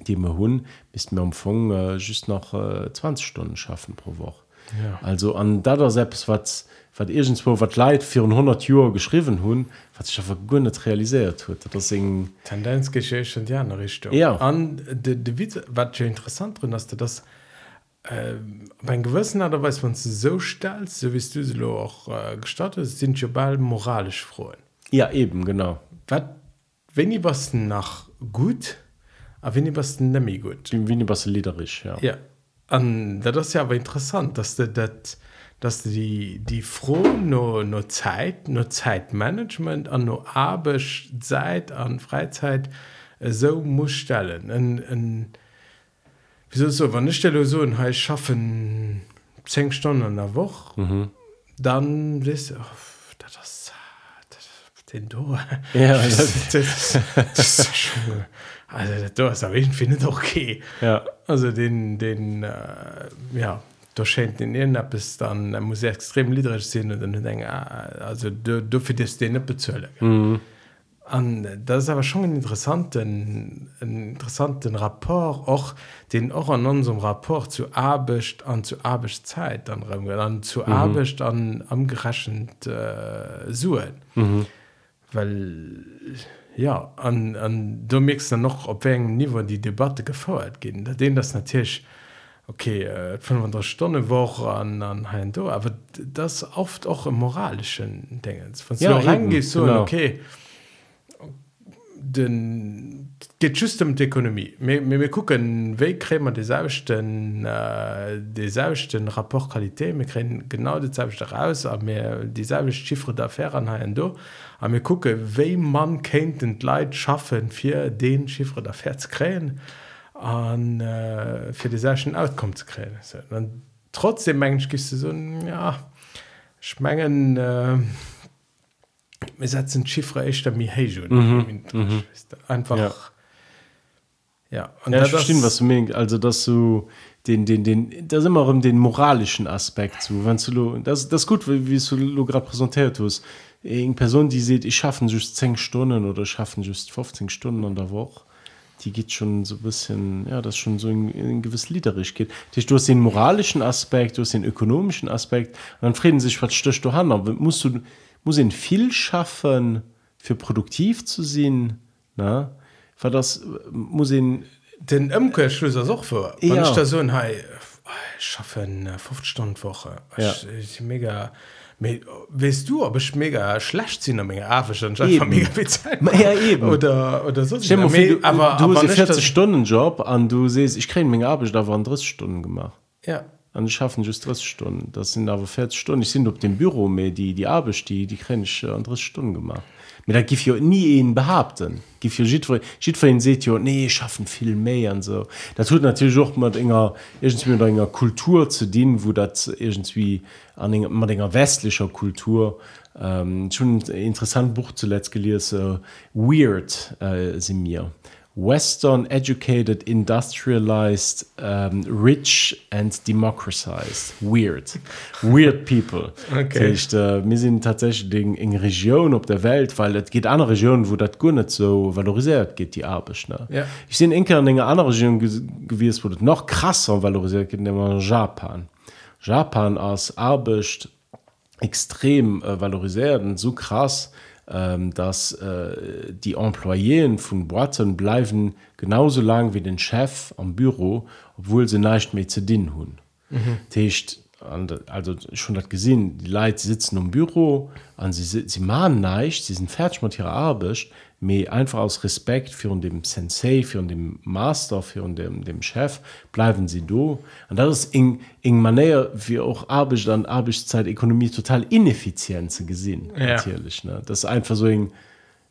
die man hun bis mir umfang äh, just noch äh, 20 Stunden schaffen pro Woche. Ja. also an da selbst wat wat irgendwo wat leid 400 Jo geschrieben hun wat sich gunnet realisiert hue das Tendenzgeschichte ja Richtung. Ja. An de, de Witz, wat interessant drin hast du das äh, beim gewissen hat weiß man so stellst so wie du sie auch äh, gestattet sind ja bald moralisch freuen ja eben genau. Wat, wenn die was nach gut aber wenn die was nämlich gut. Wie was liederisch ja. Ja. An das ist ja aber interessant dass du das dass du die die froh nur nur Zeit nur Zeitmanagement an nur abisch Zeit an Freizeit äh, so muss stellen. Ein, ein, wieso so wann ich stelle so he schaffen 10 Stunden an der Woche mhm. dann wis oh, das, das, den do ja, das, das, das also das aber ich finde okay. Ja. Also den den äh, ja da schenkt ab bis dann er muss extrem liederisch sehen und dann denke ah, also du du für das den bezöllen mhm. An das ist aber schon einen interessanten einen interessanten rapport auch den auch an unserem rapport zu abischcht an zu abisch zeit dann dann zu mhm. abischcht an am geraschend äh, suchen mhm. weil ja an an du mixst dann noch op wegen niveau die debatte gefordert gehen da den das natürlich okay äh, 500 stunde woche an an hein do aber das oft auch im moralischen dingen von ja, reingehst so genau. okay den geht justem d'konomie mir gucken wéi krämer deselchten äh, deselchten rapportqualité mir kre genau dezelchte raus a mir dieselbe chiffre d'affaire an haen do a mir gucke wéi man kenint den Leiit schaffen fir den chiffre d'affaire ze kräen an äh, fir deselschen outkom ze kräen so, trotzdem mensch gist du so ja schmengen äh, wir setzen Chiffre echt mir mhm. mhm. einfach ja, ja. Und ja, verstehen was du meinst. also dass du den den den das immer um den moralischen Aspekt zu wenn du das das gut wie, wie du gerade präsentiert hast eine Person die sieht ich schaffen just 10 Stunden oder schaffen just 15 Stunden an der Woche die geht schon so ein bisschen ja das schon so in, in gewiss liederisch geht du hast den moralischen Aspekt du hast den ökonomischen Aspekt und dann frieden sich was stöcht du han musst du muss ihn viel schaffen für produktiv zu sehen na war das muss ihn den Imkeschlüssel auch für ja. so hey, schaffen äh, fünf Stunden Woche ja. ich, ich, mega weißt du ob ich mega schlecht sind mega ja, eben. Oder oder so. Mal, du, aber du aber 40 Stunden Job an du siehst ich kriege Menge Arbeit da waren drei Stunden gemacht. Ja an schaffen just drei Stunden. Das sind aber 40 Stunden. Ich sind op dem Büro mehr die die Abbe die die kenne ich an drei Stunden gemacht. Mit da gif nie einen behaupten. Gi se nee schaffen viel mehr an so. Da tut natürlich auch mal enger irgendwie mit enger Kultur zu dienen wo dat irgendwie an man ennger westlicher Kultur ähm, schon interessant Buch zuletzt gelesen so, weird äh, sie mir Western educated, industrialized, um, rich and democratized. Weird. Weird people. Okay. Heißt, äh, wir sind tatsächlich in, in Regionen auf der Welt, weil es gibt andere Regionen, wo das gar nicht so valorisiert geht, die Arbeit. Ne? Ja. Ich bin in einer anderen Region ge gewesen, wo das noch krasser valorisiert geht, nämlich Japan. Japan als Arbeit extrem äh, valorisiert und so krass, ähm, dass äh, die Employeen von Boaten bleiben genauso lang wie den Chef am Büro, obwohl sie nicht mehr zu dienen haben. Mhm. Das also schon das gesehen, die Leute sitzen im Büro und sie, sie machen nichts, sie sind fertig mit ihrer Arbeit, mir einfach aus Respekt für dem Sensei, für den Master, für dem, dem Chef, bleiben sie da. Und das ist in, in Manier, wie auch Arbeit dann Arbeitszeitökonomie total ineffizient zu gesehen. Ja. Natürlich. Ne? Das ist einfach so ein,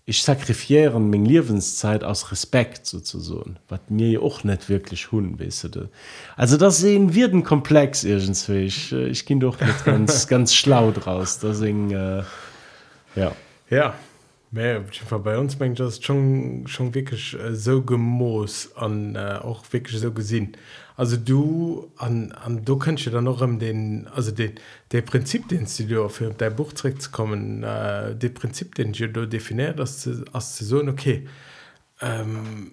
ich sakrifiere meine Lebenszeit aus Respekt sozusagen, was mir ja auch nicht wirklich hun, weißt du. Also das sehen wir den Komplex irgendwie. Ich, äh, ich ging doch nicht ganz, ganz schlau draus. Deswegen, äh, ja. Ja, mehr, Fall bei uns mengt das schon, schon wirklich äh, so gemoos an äh, auch wirklich so gesehen. Also du an, an du kannst ja dann noch um den also den der Prinzip den du dir für dein Buch zurückzukommen äh, der Prinzip den du definiert dass als so okay ähm,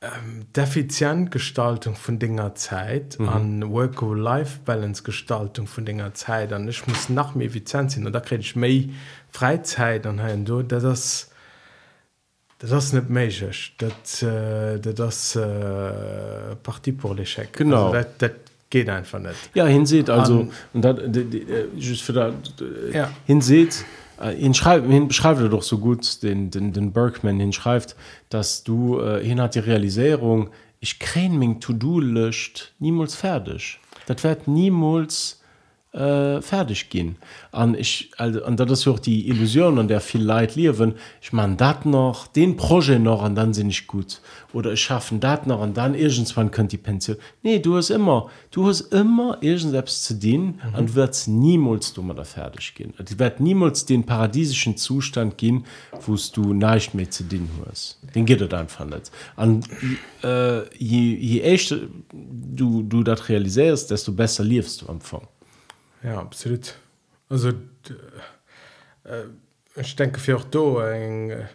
ähm, Defizientgestaltung von Dinger Zeit mhm. an Work-Life-Balance-Gestaltung von Dinger Zeit an ich muss nach mir effizient sein und da kriege ich mehr Freizeit an hein du dat das das net méigch dat äh, dat das äh, Parti pour l'échec Genau. Also, dat, dat geht einfach net Ja, hinseht also An- und dat, äh, just für dat, äh, Ja. hinseht äh, hin schreibt hin beschreibt er doch so gut den den den Bergman hinschreibt dass du äh, hin hat die Realisierung ich krän min to do löscht niemals fertig dat wird niemals äh, fertig gehen. An ich also an das auch die Illusion an der viel Leid liewen ich man dat noch den Projekt noch an dann sind ich gut. Oder ich schaffen dat noch an dann irgendwann könnt die Pension. Nee du hast immer du hast immer irgend selbst zu dienen mhm. und wird's niemals du mal da fertig gehen. Die wird niemals den paradiesischen Zustand gehen wost du nicht mehr zu dienen hast. Den geht es einfach nicht. An äh, je, je echt du du das realisierst desto besser liefst du am Anfang ja absolut also äh, ich denke für auch do eng äh,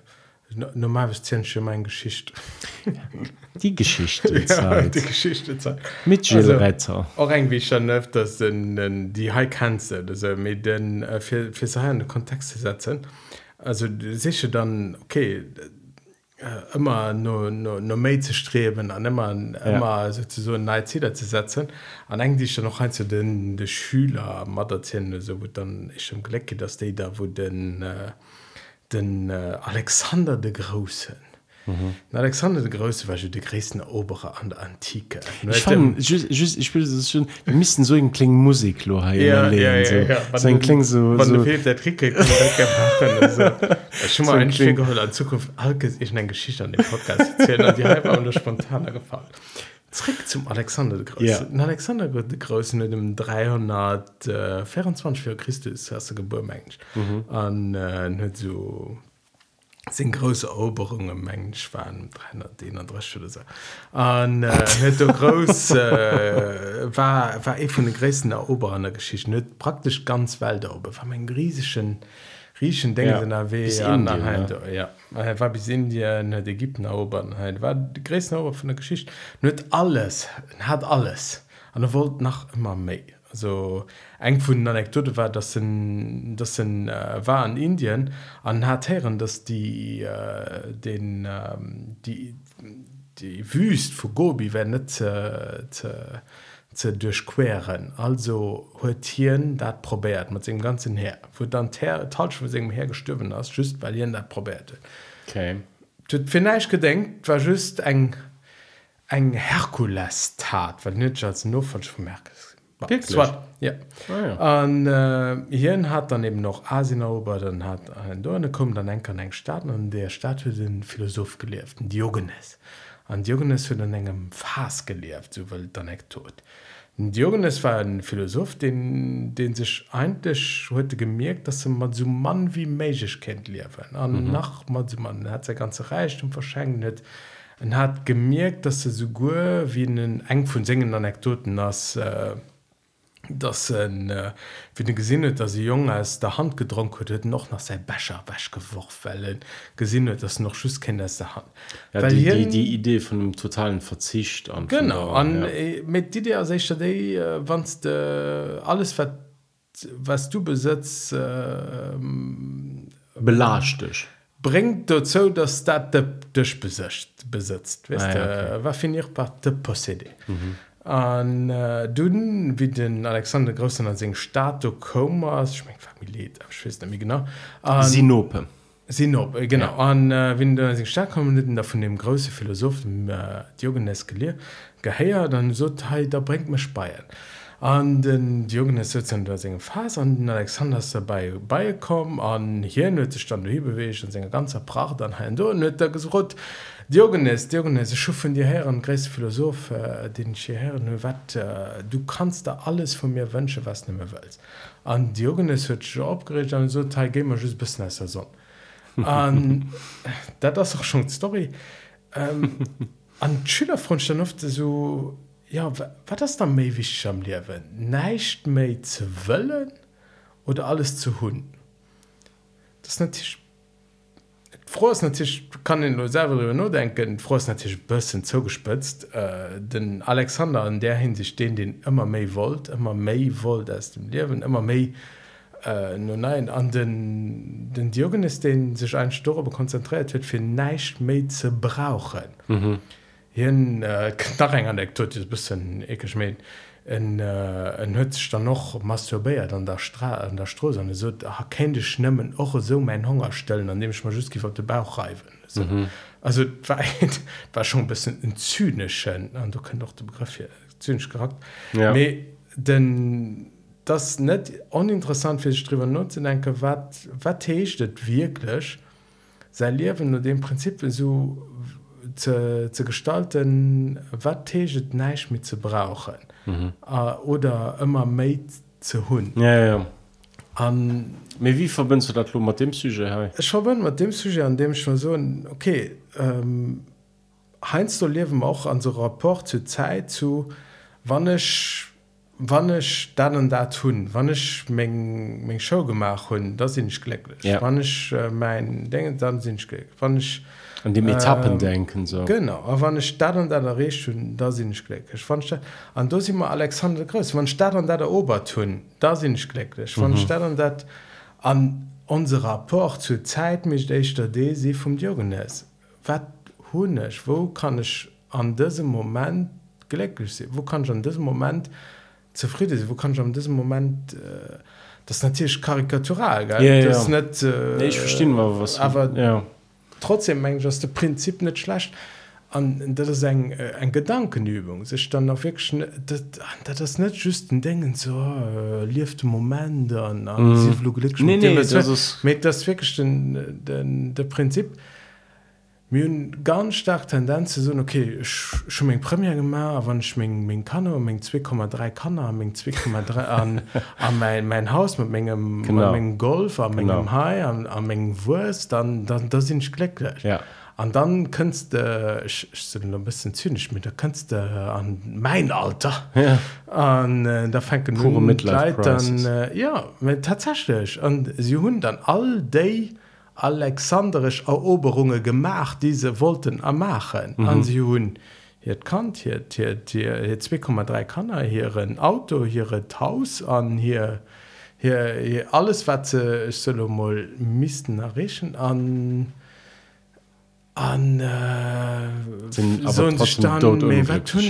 no- normales Zensche mein Geschicht die Geschichte ja, die Geschichte Zeit. mit Also- Retter auch irgendwie schon öfters in, in die also mit den äh, für, für Sachen Kontext zu setzen. Also du dann okay äh, immer nur nur, nur mehr zu streben an immer ja. immer sozusagen neue Ziele zu setzen an eigentlich dann noch ein zu den den Schüler mal erzählen so wo dann ist schon Glück dass die da wo den äh, den äh, Alexander de Großen mhm. Alexander de Große war schon der größte Eroberer an der Antike ich fand just, just, ich will das schon wir müssten so einen klingen Musik lo Ja, ja, ja, so, ja. so ein kling so, Wann so du fehlt der Trick wegmachen, also. schon So mal ein ein Kling- Schwingeholt an Zukunft Alkes ich eine Geschichte an dem Podcast erzählen und die halb auch nur spontaner gefallen zurück zum Alexander der Große Ja. Alexander der Große in dem 324 vor Christus du geboren Mensch Mhm. und äh, nicht so sind große Eroberungen Mensch waren 331 oder so. Und äh, nicht so groß äh, war war eh von den größten Eroberer in der Geschichte. Nicht praktisch ganz Welt oben war mein riesigen riesigen Dinge Ja, in der bis ja, Indien, nachher, ja. ja. Er war bis Indien hat Ägypten erobert halt war die größten Eroberer von der Geschichte. Nicht alles hat alles. Und er wollte nach immer mehr also eng den Anekdote war das sind das sind äh, war in Indien an hat Herren dass die äh, den ähm, die die Wüst vor Gobi werden nicht zu, zu, zu durchqueren. Also huetieren dat probiert mit dem ganzen her. Wo dann Talsch von seinem her gestorben ist just weil ihr dat probiert okay. vielleicht gedenkt war just eng eng Herkules tat weil nicht als nur falsch vermerk Wirklich? ja. Ah, ja. an äh, hier hat dann eben noch Asien erobert dann hat ein Dorne kommen dann an eng Staat und der Staat wird den Philosoph gelebt den Diogenes. An Diogenes wird an engem Fas gelebt so will dann echt tot. Diogenes war ein Philosoph den den sich eigentlich heute gemerkt dass er man so Mann wie Magisch kennt leben an mhm. nach man man hat sein ganze Reichtum verschenkt und hat gemerkt dass er so gut wie einen eng von singen Anekdoten als äh, dass ein, äh, wie den gesinnet dass sie jung als der Hand gedrunken huet noch nach sein Becher wäsch geworfen gesinnet das noch schuss kennt aus der Hand ja, Weil die, die, die Idee von dem totalen Verzicht an genau an der- ja. mit die Idee sech wann de alles wat was du besitzt äh, belascht dich bringt dazu dass dat de dich besitzt besitzt Ah, ja, okay. okay. war fin par de possédé an äh, duden wie den Alexander Großen an seg Staat kom ich mein, Familie mir genau an, Sinope Sinop, äh, genau. Ja. Und äh, wenn du in den Stadt kommen, da von dem großen Philosoph, dem äh, Diogenes gelehrt, geheier, dann so, hey, da bringt mich Speyen. Und den Diogenes sitzt in seinem Fass und Alexander ist dabei beigekommen und hier hat sich dann bewegt und seine ganze Pracht dann hin und hat er gesagt, Diogenes, Diogenes, ich schaue von dir her, ein großer Philosoph, äh, den ich hierher nur wat, äh, du kannst da alles von mir wünschen, was du mir willst. Und Diogenes hat sich aufgeregt und so, hey, geh mal ein bisschen aus der Sonne. dat das auch schon die Story ähm, an Schülerfront dann oft so ja wat das dann méi wichtig am Liwen neicht méi ze wëllen oder alles zu hunn das natürlich Fros natürlich kann den selber darüber nur denken Fros natürlich bisschen zugespitzt äh, den Alexander in der Hinsicht den den immer May wollt immer May wollt aus dem Leben immer May äh, nur nein an den den Diogenes den sich ein Store konzentriert wird für nicht May zu brauchen. Mhm. Hier äh, knarreng anekdot ist bisschen ekig mein en äh, dann noch masturbéiert an der Stra an der Stro so ha kennt ich nimmen och so mein Hunger stellen an dem ich mal just auf den Bauch reifen so. mhm. also war, war schon ein bisschen en zynischen an du könnt doch den Begriff hier zynisch gehabt Ja. Me, denn das net uninteressant für sich drüber nutzen denke wat wat techtet wirklich sein Leben nur dem Prinzip so zu, zu gestalten wat teget neisch mit zu brauchen mhm. äh, oder immer me zu hun ja, ja, ja. Um, Me wie verbindst du dat lo mat dem Suje hey? Ech verbind mat dem Suje an dem schon so okay ähm, Heinz du lewen auch an so rapport zu Zeit zu wannech wann ich dann und da tun wann ich mein, mein show gemacht hunn da sind ich glücklich. Ja. wann ich äh, mein denken dann sind ich glücklich. wann ich an dem Etappen ähm, denken so. Genau a wann staat an der Re hun da sinn ich glücklich. Wann an do immer Alexander Groß. Wann staat an der der ober tun da sinn ich glücklich. Wann mhm. staat an dat an unser rapport zur Zeit mischt echtter D sie vom Diogenes. Wat hunnech wo kann ich an diesem moment glücklich sein? Wo kann ich an diesem moment ich zufrieden sein wo kann ich an diesem Moment äh, das ist natürlich karikatural? Ja, ja. das ist nicht, äh, nee, ich verstehe mal was aber ja. trotzdem meng das de Prinzip net schlecht an dat is eng äh, eng Gedankenübung sech dann auf wirklich das net just ein dingen so äh, liefte moment an flog glücklich Nee, nee, Das das ist- mit das wirklich den, den, der Prinzip mir hun ganz stark Tendenz zu so okay ich- schon mein Premier gemacht wann ich mein, mein Kanner mein 2,3 Kanner mein 2,3 an, an mein, mein Haus mit meinem, Genau. mit meinem Golf an Genau. meinem Hai an, an meinem Wurst dann dann da sind ich glücklich ja. Und dann kannst du, ich, ich bin noch ein bisschen zynisch mit, da kannst du an mein Alter, Ja. und äh, da fängt Pure dann, Crisis. äh, ja, mit, tatsächlich. Und sie haben dann all die alexandrisch Eroberungen gemacht, die sie wollten machen. Mhm. Und sie haben hier Kant, hier, hier, hier, hier 2,3 Kanner, hier ein Auto, hier ein Haus, und hier, hier, hier alles, was sie ich soll mal müssten erreichen, an an äh, so wat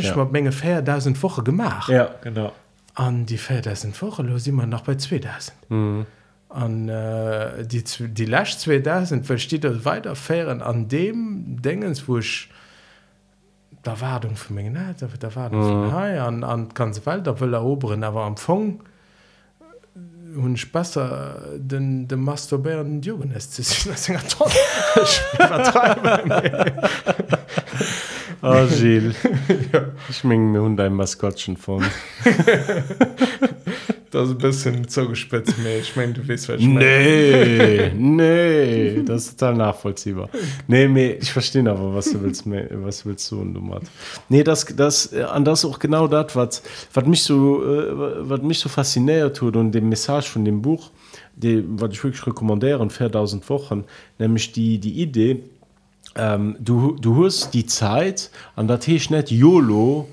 ja. mal Menge 4000 Woche gemacht ja genau an die 4000 Woche los immer noch bei 2000 mhm. An äh, die die Lash 2000 versteht das weiter fairen an dem Dingens wo ich da Wartung für mich nicht da, da war mhm. an an ganze Welt da will eroberen aber am Fong hun besser den de masturbären Jugend ist zu sehen. Das ist ja toll. Ich übertreibe. oh, Gilles. ja. Ich meine, mir Hund ein Maskottchen von. das ist ein bisschen zugespitzt, mir. Ich meine, du weißt, was ich meine. Nee, nee, das ist total nachvollziehbar. Nee, mir, ich verstehe aber, was du willst, was willst du und du machst. Nee, das, das, an das auch genau das, was, was mich so, äh, was mich so fasziniert tut und dem Message von dem Buch, die, was ich wirklich rekommandiere in 4000 Wochen, nämlich die, die Idee, ähm, du, du hast die Zeit, an der Tisch nicht YOLO,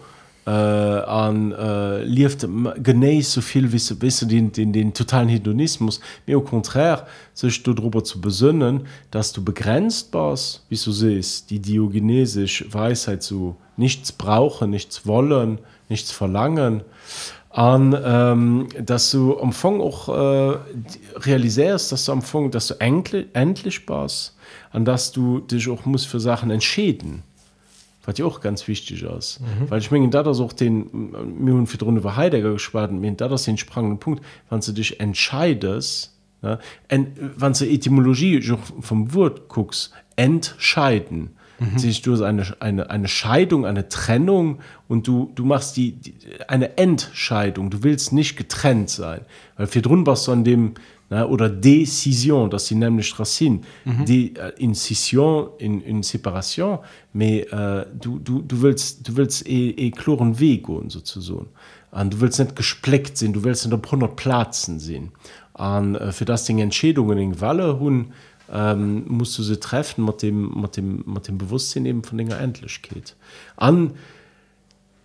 äh, an äh, lieft genéis soviel wie bis den, den, den totalen Hedonismus. Mir au contraire sech du darüber zu besønnen dass du begrenzt bas wie du sest die diogenesisch Weisheit zu nichts brauchen nichts wollen nichts verlangen. An ähm, dass du am Fong auch äh, realisärst dass du am Fong dass du endlich endlich bas an dass du dich auch muss für Sachen entschäden was ja auch ganz wichtig ist mhm. weil ich meine da das auch den Mühen für Runde war Heidegger gespart mir da das den sprangenden Punkt wann du dich entscheidest ja, wann zur Etymologie vom Wort guckst entscheiden mhm. siehst du eine, eine, eine Scheidung eine Trennung und du du machst die, die eine Entscheidung du willst nicht getrennt sein weil für drin was an dem ne, oder Decision, dass sie nämlich Racine, mhm. die äh, Incision in une Separation, mais äh, du, du, du willst, du willst e, e kloren Weg gehen, sozusagen. Und du willst nicht gespleckt sein, du willst nicht auf 100 Plätzen sehen. Und äh, für das Ding Entscheidungen in Walle hun ähm, musst du sie treffen mit dem, mit dem, mit dem Bewusstsein eben von der Endlichkeit. An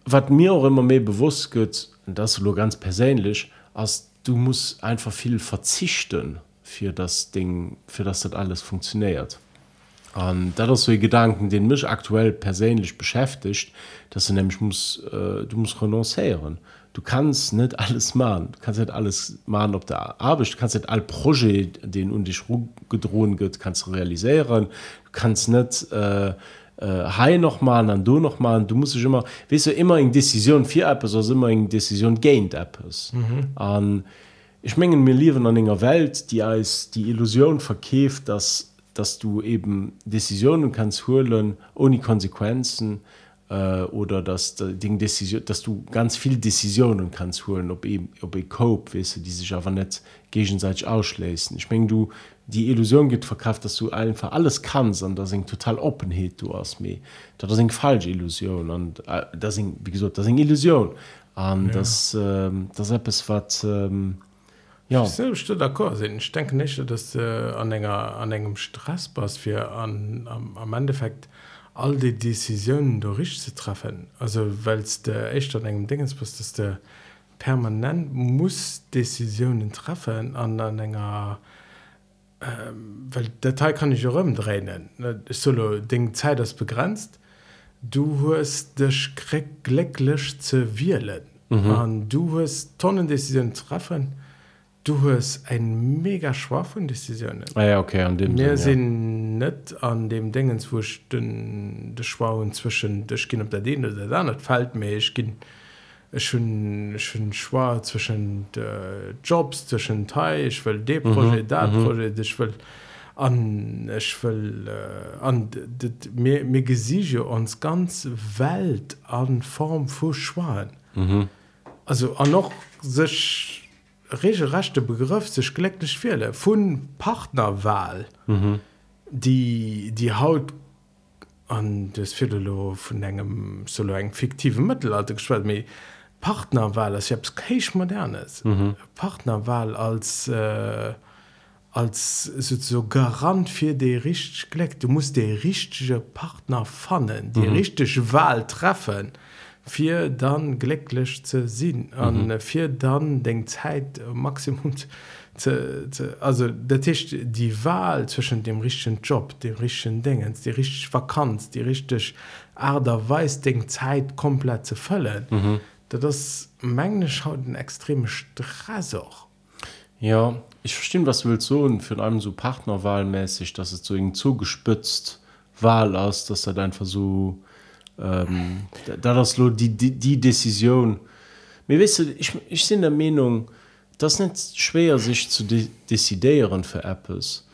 was mir auch immer mehr bewusst wird, und das nur ganz persönlich, als du musst einfach viel verzichten für das Ding für das das alles funktioniert. Und da das so Gedanken den mich aktuell persönlich beschäftigt dass du nämlich muss äh, du musst renoncieren du kannst nicht alles machen. Du kannst nicht alles machen ob der Arbeit. Du kannst nicht all Projekt den und dich gedrohen wird kannst realisieren. Du kannst nicht äh, äh, noch mal an du noch mal du musst dich immer weißt du immer in decision vier App immer in decision gain App mhm. ich mengen mir liewen an enger Welt die als die Illusion verkäft dass dass du eben decisionen kannst holen ohne Konsequenzen. äh, oder dass dass du ganz viel decisionen kannst holen ob eben ob ich cope weißt du, die sich aber nicht gegenseitig ausschließen. Ich mengen du die Illusion geht verkauft dass du einfach alles kannst und das sind total openheit du hast mir da sind falsche Illusion und äh, das sind wie gesagt das sind Illusion an ja. das äh, das es was ähm, ja. D'accord. Ich denke nicht dass äh, an enger an engem Stresspass für an am, am Endeffekt all die decisionen durch zu treffen. Also weil es der echt an engem Dingens bist dass der permanent muss decisionen treffen an enger ähm, weil der Teil kann ich rumdrehen solo Ding Zeit das begrenzt. Du hast dich glücklich zu wählen. Mhm. du hast tonnen decision treffen du hast ein mega schwach von decisionen ah, ja, okay an dem mehr sind ja. nicht an dem dingen zwischen der schwa zwischen das ging ob der den oder da nicht fällt mir ich ging schon schon schwa zwischen jobs zwischen teil ich will de projekt mhm. mhm. projekt ich will an ich will äh, an mir mir gesiege uns ganz welt an form vor schwaen mhm. also an noch sich regelrechte Begriff sich glecklich viele von Partnerwahl mhm. die die Haut an das Philo von engem solo eng fiktive Mittelalter geschwelt méi Partnerwahl als habs keich modernes mhm. Partnerwahl als äh, als so garant für die richtig gleck du musst de richtige Partner fannen die mhm. richtige Wahl treffen vier dann glücklich zu an mhm. vier dann den zeit maximum zu, zu, also der Tisch die wahl zwischen dem richtigen job dem richtigen dingens die richtig vakanz die richtig aderweis den zeit komplett zu füllen mhm. da das menge schaut den extreme stress auch ja ich verstehe was will so für allem so partnerwahlmäßig dass es so zugespitzt wahl aus dass er dein versuch ähm, da das lo die die, die decision. Mir wisse ich ich sind der Meinung das nicht schwer sich zu de desideieren für Apples.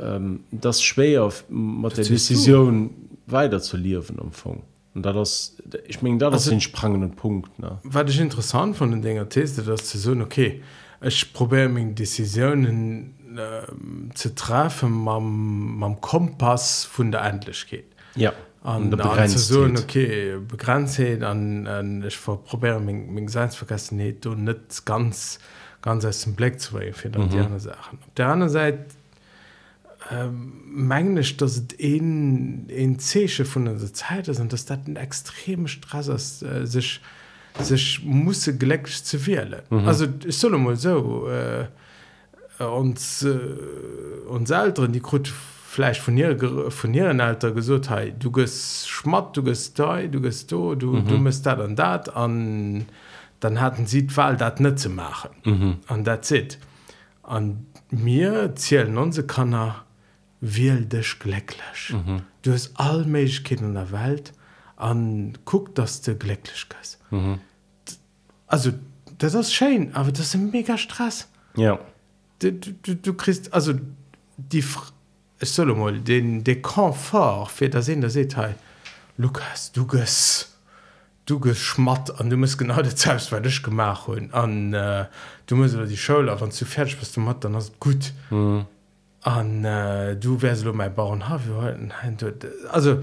Ähm, das schwer auf der decision weiter zu liewen umfang und da das ich mein da das den sprangenden Punkt ne? War ich interessant von den Dinger teste das zu so okay ich probiere min decisionen äh, zu treffen mam Kompass von der endlich geht ja an so okay begrenzt an, an ich verprobe Seinsvergessenheit und net ganz ganz aus dem Black zu für mhm. die Sachen auf der anderen Seite mengglisch dass in in Zesche von der Zeit ist und dass das ein extrem Stress ist, äh, sich sich muss geleck zu wählen mhm. also ich soll mal so äh, und äh, uns älteren die Grund vielleicht von ihr von ihren Alter gesucht hey, du gehst schmatt du gehst da du gehst da du mhm. du musst dat und dat an dann hatten sie die Wahl dat nicht zu machen Mhm. an that's it an mir zählen unsere Kanner wähl dich glücklich mhm. du hast all Möglichkeiten in der Welt an guck dass du glücklich bist Mhm. also das ist schön aber das ist ein mega Stress ja du, du, du, du kriegst also die Fr- soll mal den der Komfort für das in der Detail. Lukas du gehst du gehst schmatt und du musst genau das selbst weil ich gemacht haben. An äh, du musst die Schule wenn du fertig bist du matt dann hast gut. Mhm. an äh, du wärst du mein Bauern ha wir wollten hein, du- also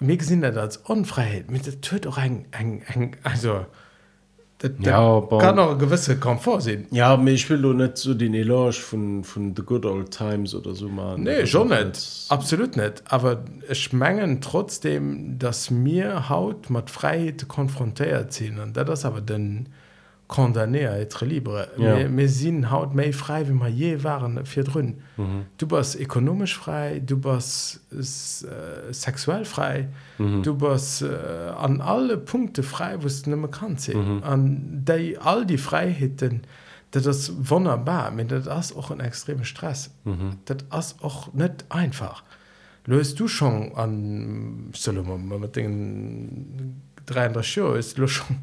mir gesehen das als Unfreiheit mit der tut auch ein, ein, ein also das, das Ja, aber- kann auch ein gewisse Komfort sehen ja aber ich will doch nicht so den Eloge von von the good old times oder so machen Nee, Das schon nicht. Absolut nicht. Aber ich mengen trotzdem, dass mir Haut mit Freiheit konfrontiert sind. Und das ist aber dann condamné à être libre yeah. mais sinn haut méi frei wie man je waren fir runn mhm. Mm du bas ekonomisch frei du bas äh, sexuell frei mhm. Mm du bas äh, an alle Punkte frei wo nëmme kann se mhm. Mm an déi all die Freiheiten dat das wonnerbar mit dat ass och en extreme Stress mhm. dat ass och net einfach löst du schon an Solomon 3 ist Luchung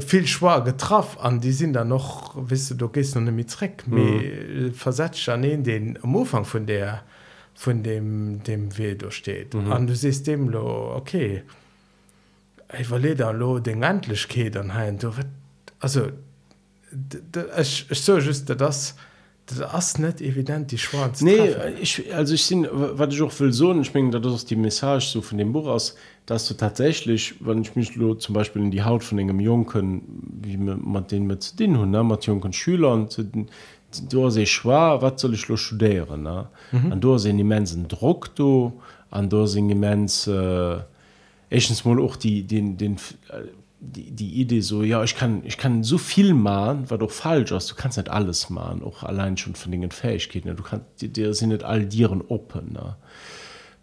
viel schwer getroffen an die sind dann noch wisst du du gehst noch nicht mit Dreck mhm. versetzt an den den am Anfang von der von dem dem we durchsteht mhm. und du siehst dem lo okay ich will da lo den Endlichkeit an hein du also ich, ich so just das das ist nicht evident die schwarz Nee, ich, also ich sind, was ich auch will so, ich meine, das ist die Message so von dem Buch aus, dass du tatsächlich, wenn ich mich lo, zum Beispiel in die Haut von einem Jungen, wie man mit den mit den ne, mit jungen Schülern, zu den, du hast schwer, was soll ich lo studieren, ne? Mhm. Und du hast einen immensen Druck, du, und du hast einen immens, äh, erstens mal auch die, den, den, äh, die, die Idee so, ja, ich kann, ich kann so viel machen, war doch falsch ist. Du kannst nicht alles machen, auch allein schon von den Fähigkeiten. ne? Du kannst, dir- sind nicht all Dieren open. Ne?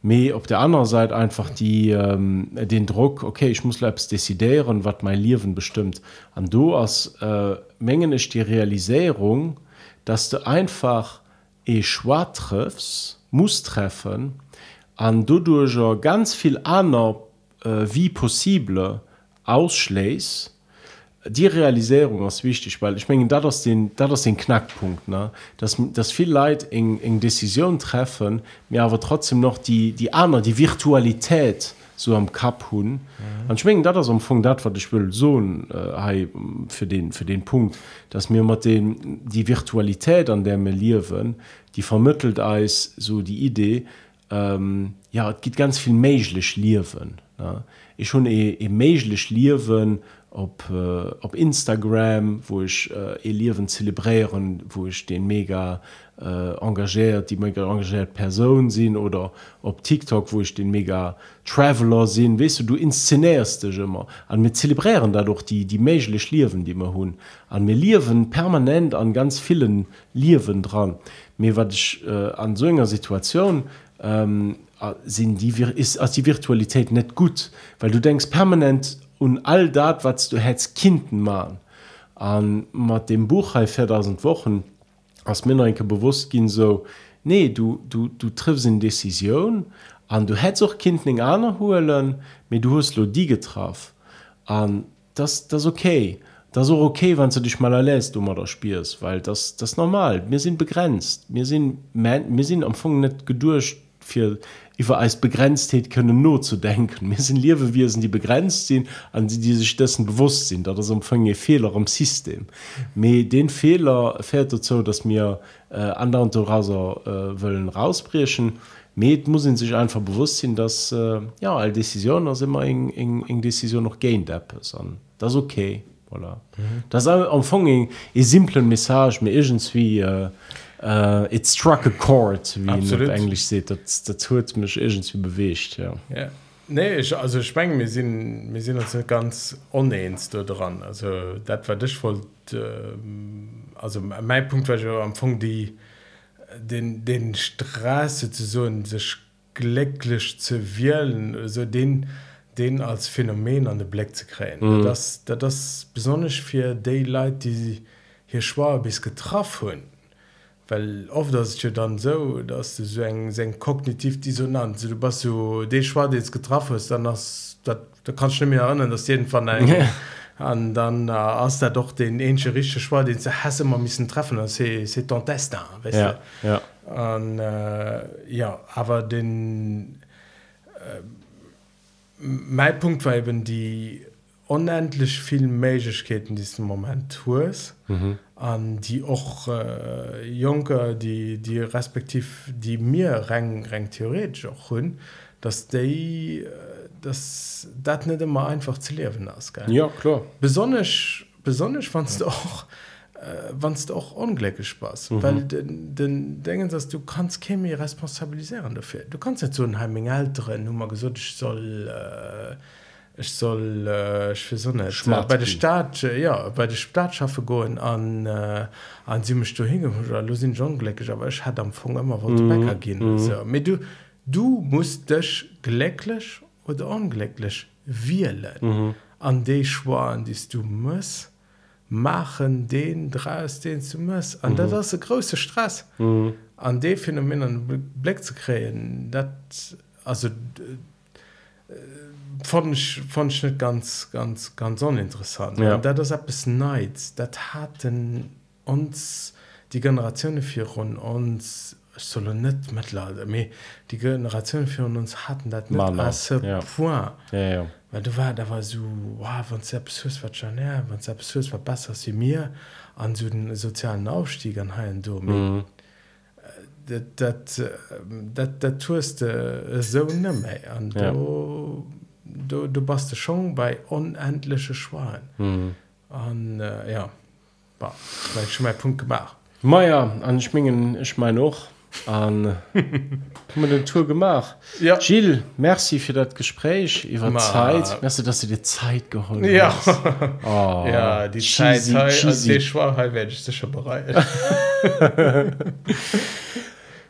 Me auf der anderen Seite einfach die, ähm, den Druck, okay, ich muss selbst dezidieren, was mein Leben bestimmt. Und du als äh, Mengen ist die Realisierung, dass du einfach e schwa triffst, muss treffen, an du durch ganz viel aner äh, wie possible ausschläst, die Realisierung ist wichtig, weil ich meine, das ist den, das ist den Knackpunkt, ne? dass, dass viele Leute eng, eng Decision treffen, mir aber trotzdem noch die, die andere, die Virtualität so am Kap hun. Mhm. Und ich meine, das ist am Anfang das, was ich will so äh, für, den, für den Punkt, dass mir mit den, die Virtualität, an der wir leben, die vermittelt als so die Idee, ähm, ja, es gibt ganz viel möglich Leben. Ne? Ich schon e, e möglich Leben auf, äh, auf Instagram, wo ich äh, e Leben zelebrieren, wo ich den mega äh, engagiert, die mega engagiert Person sind oder auf TikTok, wo ich den mega Traveler sind, weißt du, du inszenierst dich immer. Und wir zelebrieren dadurch die, die möglich Leben, die wir haben. Und wir leben permanent an ganz vielen Leben dran. Mir was ich äh, an so einer Situation ähm, äh, sind die ist als die Virtualität nicht gut, weil du denkst permanent und all das, was du hättest Kinden machen. An mit dem Buch hey, 4000 Wochen als mir enke bewusst gin so nee du du du triffst in Decision an du hättest auch Kind eng aner holen mit du hast lo die getraf an das das okay. Das ist auch okay wann du dich mal erlässt du mal da spielst weil das das normal. Wir sind begrenzt. Wir sind wir sind am Anfang nicht gedurcht für über als Begrenztheit können nur zu denken. Wir sind liewe wir sind die begrenzt sind an die die sich dessen bewusst sind. Da das umfange Fehler im System. Me den Fehler fährt dazu dass mir äh, anderen Raser äh, wollen rausbrechen. Med muss sich einfach bewusst sein dass äh, ja all Entscheidungen also immer eng eng eng Entscheidung noch gehen an das ist okay voilà. mhm. das am Fong e simplen Message mir irgendwie äh, uh, it struck a chord wie englisch se dat dat huet mech egent wie bewecht ja. ja. nee ich, also speng mir sinn mir sinn uns ganz onens do dran also dat war dich wollt äh, also mein punkt war am fun die den den straße zu so sech glücklich zu wieelen so den den als phänomen an de black zu kräen mhm. das da das besonders fir daylight die hier schwa bis getroffen hun weil oft das ist dann so dass du so eng se kognitiv dissonant so, du bist so de schwa jetzt getroffen ist dann hast da kannst du mir erinnern dass jeden von an dann äh, hast er doch den ensche richtige schwa den ze hasse immer missen treffen. Se ton test weißt ja, ja. Und, äh, ja aber den äh, mein Punkt war eben die unendlich viel Mäketen diesem Moment tours mhm. an die auch äh, Junker die die respektiv die mir rang, rang theoretisch auch hun dass die äh, das dat nicht immer einfach zu leben aus ja klar. Besonders besonders fandst du auch äh, wann du auch unglücklich spaß mhm. weil den, den denken dass du kannst chemie responsabilisieren dafür. Du kannst nicht so ein heiming Nummer gesund ich soll äh, ich soll äh, ich so nicht, äh, bei der Staat äh, ja bei der Staatsschaffe go an äh, an sie du hin schon glücklich aber ich hatte am Anfang immer mm, gehen mm. so. du du musst dich glücklich oder unglücklich wählen mm. an die Schwan die du musst machen den draus den du musst an mm. das ist der große Stress mm. an die Phänomenen Blick zu kreen das also fand ich, fand ich nicht ganz ganz ganz uninteressant ja. da das bis neid dat hatten uns die Generation für uns soll nicht mit die Generation für uns hatten das ja. ja, ja. weil du war da war so wow, ja, war besser sie mir an so den sozialen Aufstieg an heilen du mhm. Dat dat tust so nimme an du du, du bist schon bei unendliche Schwein mhm. und, äh, ja schon mal Punkt gemacht Meier an schmingen ich mein noch an den Tour gemacht ja. Gilles, merci für das Gespräch über Zeit merci, dass du dir Zeit geholt ja. Oh, ja die cheesy, Zeit cheesy. Die werde ich schon bereit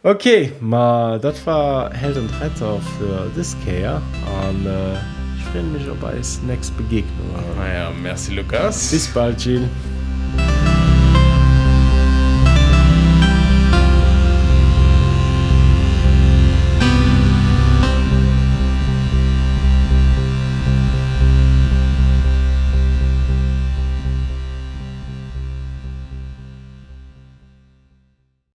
Okay, ma dat war held und Retter für Diskeer an äh, ich bin mich op als next Begegnung. Naja, merci Lukas. Bis bald Jill.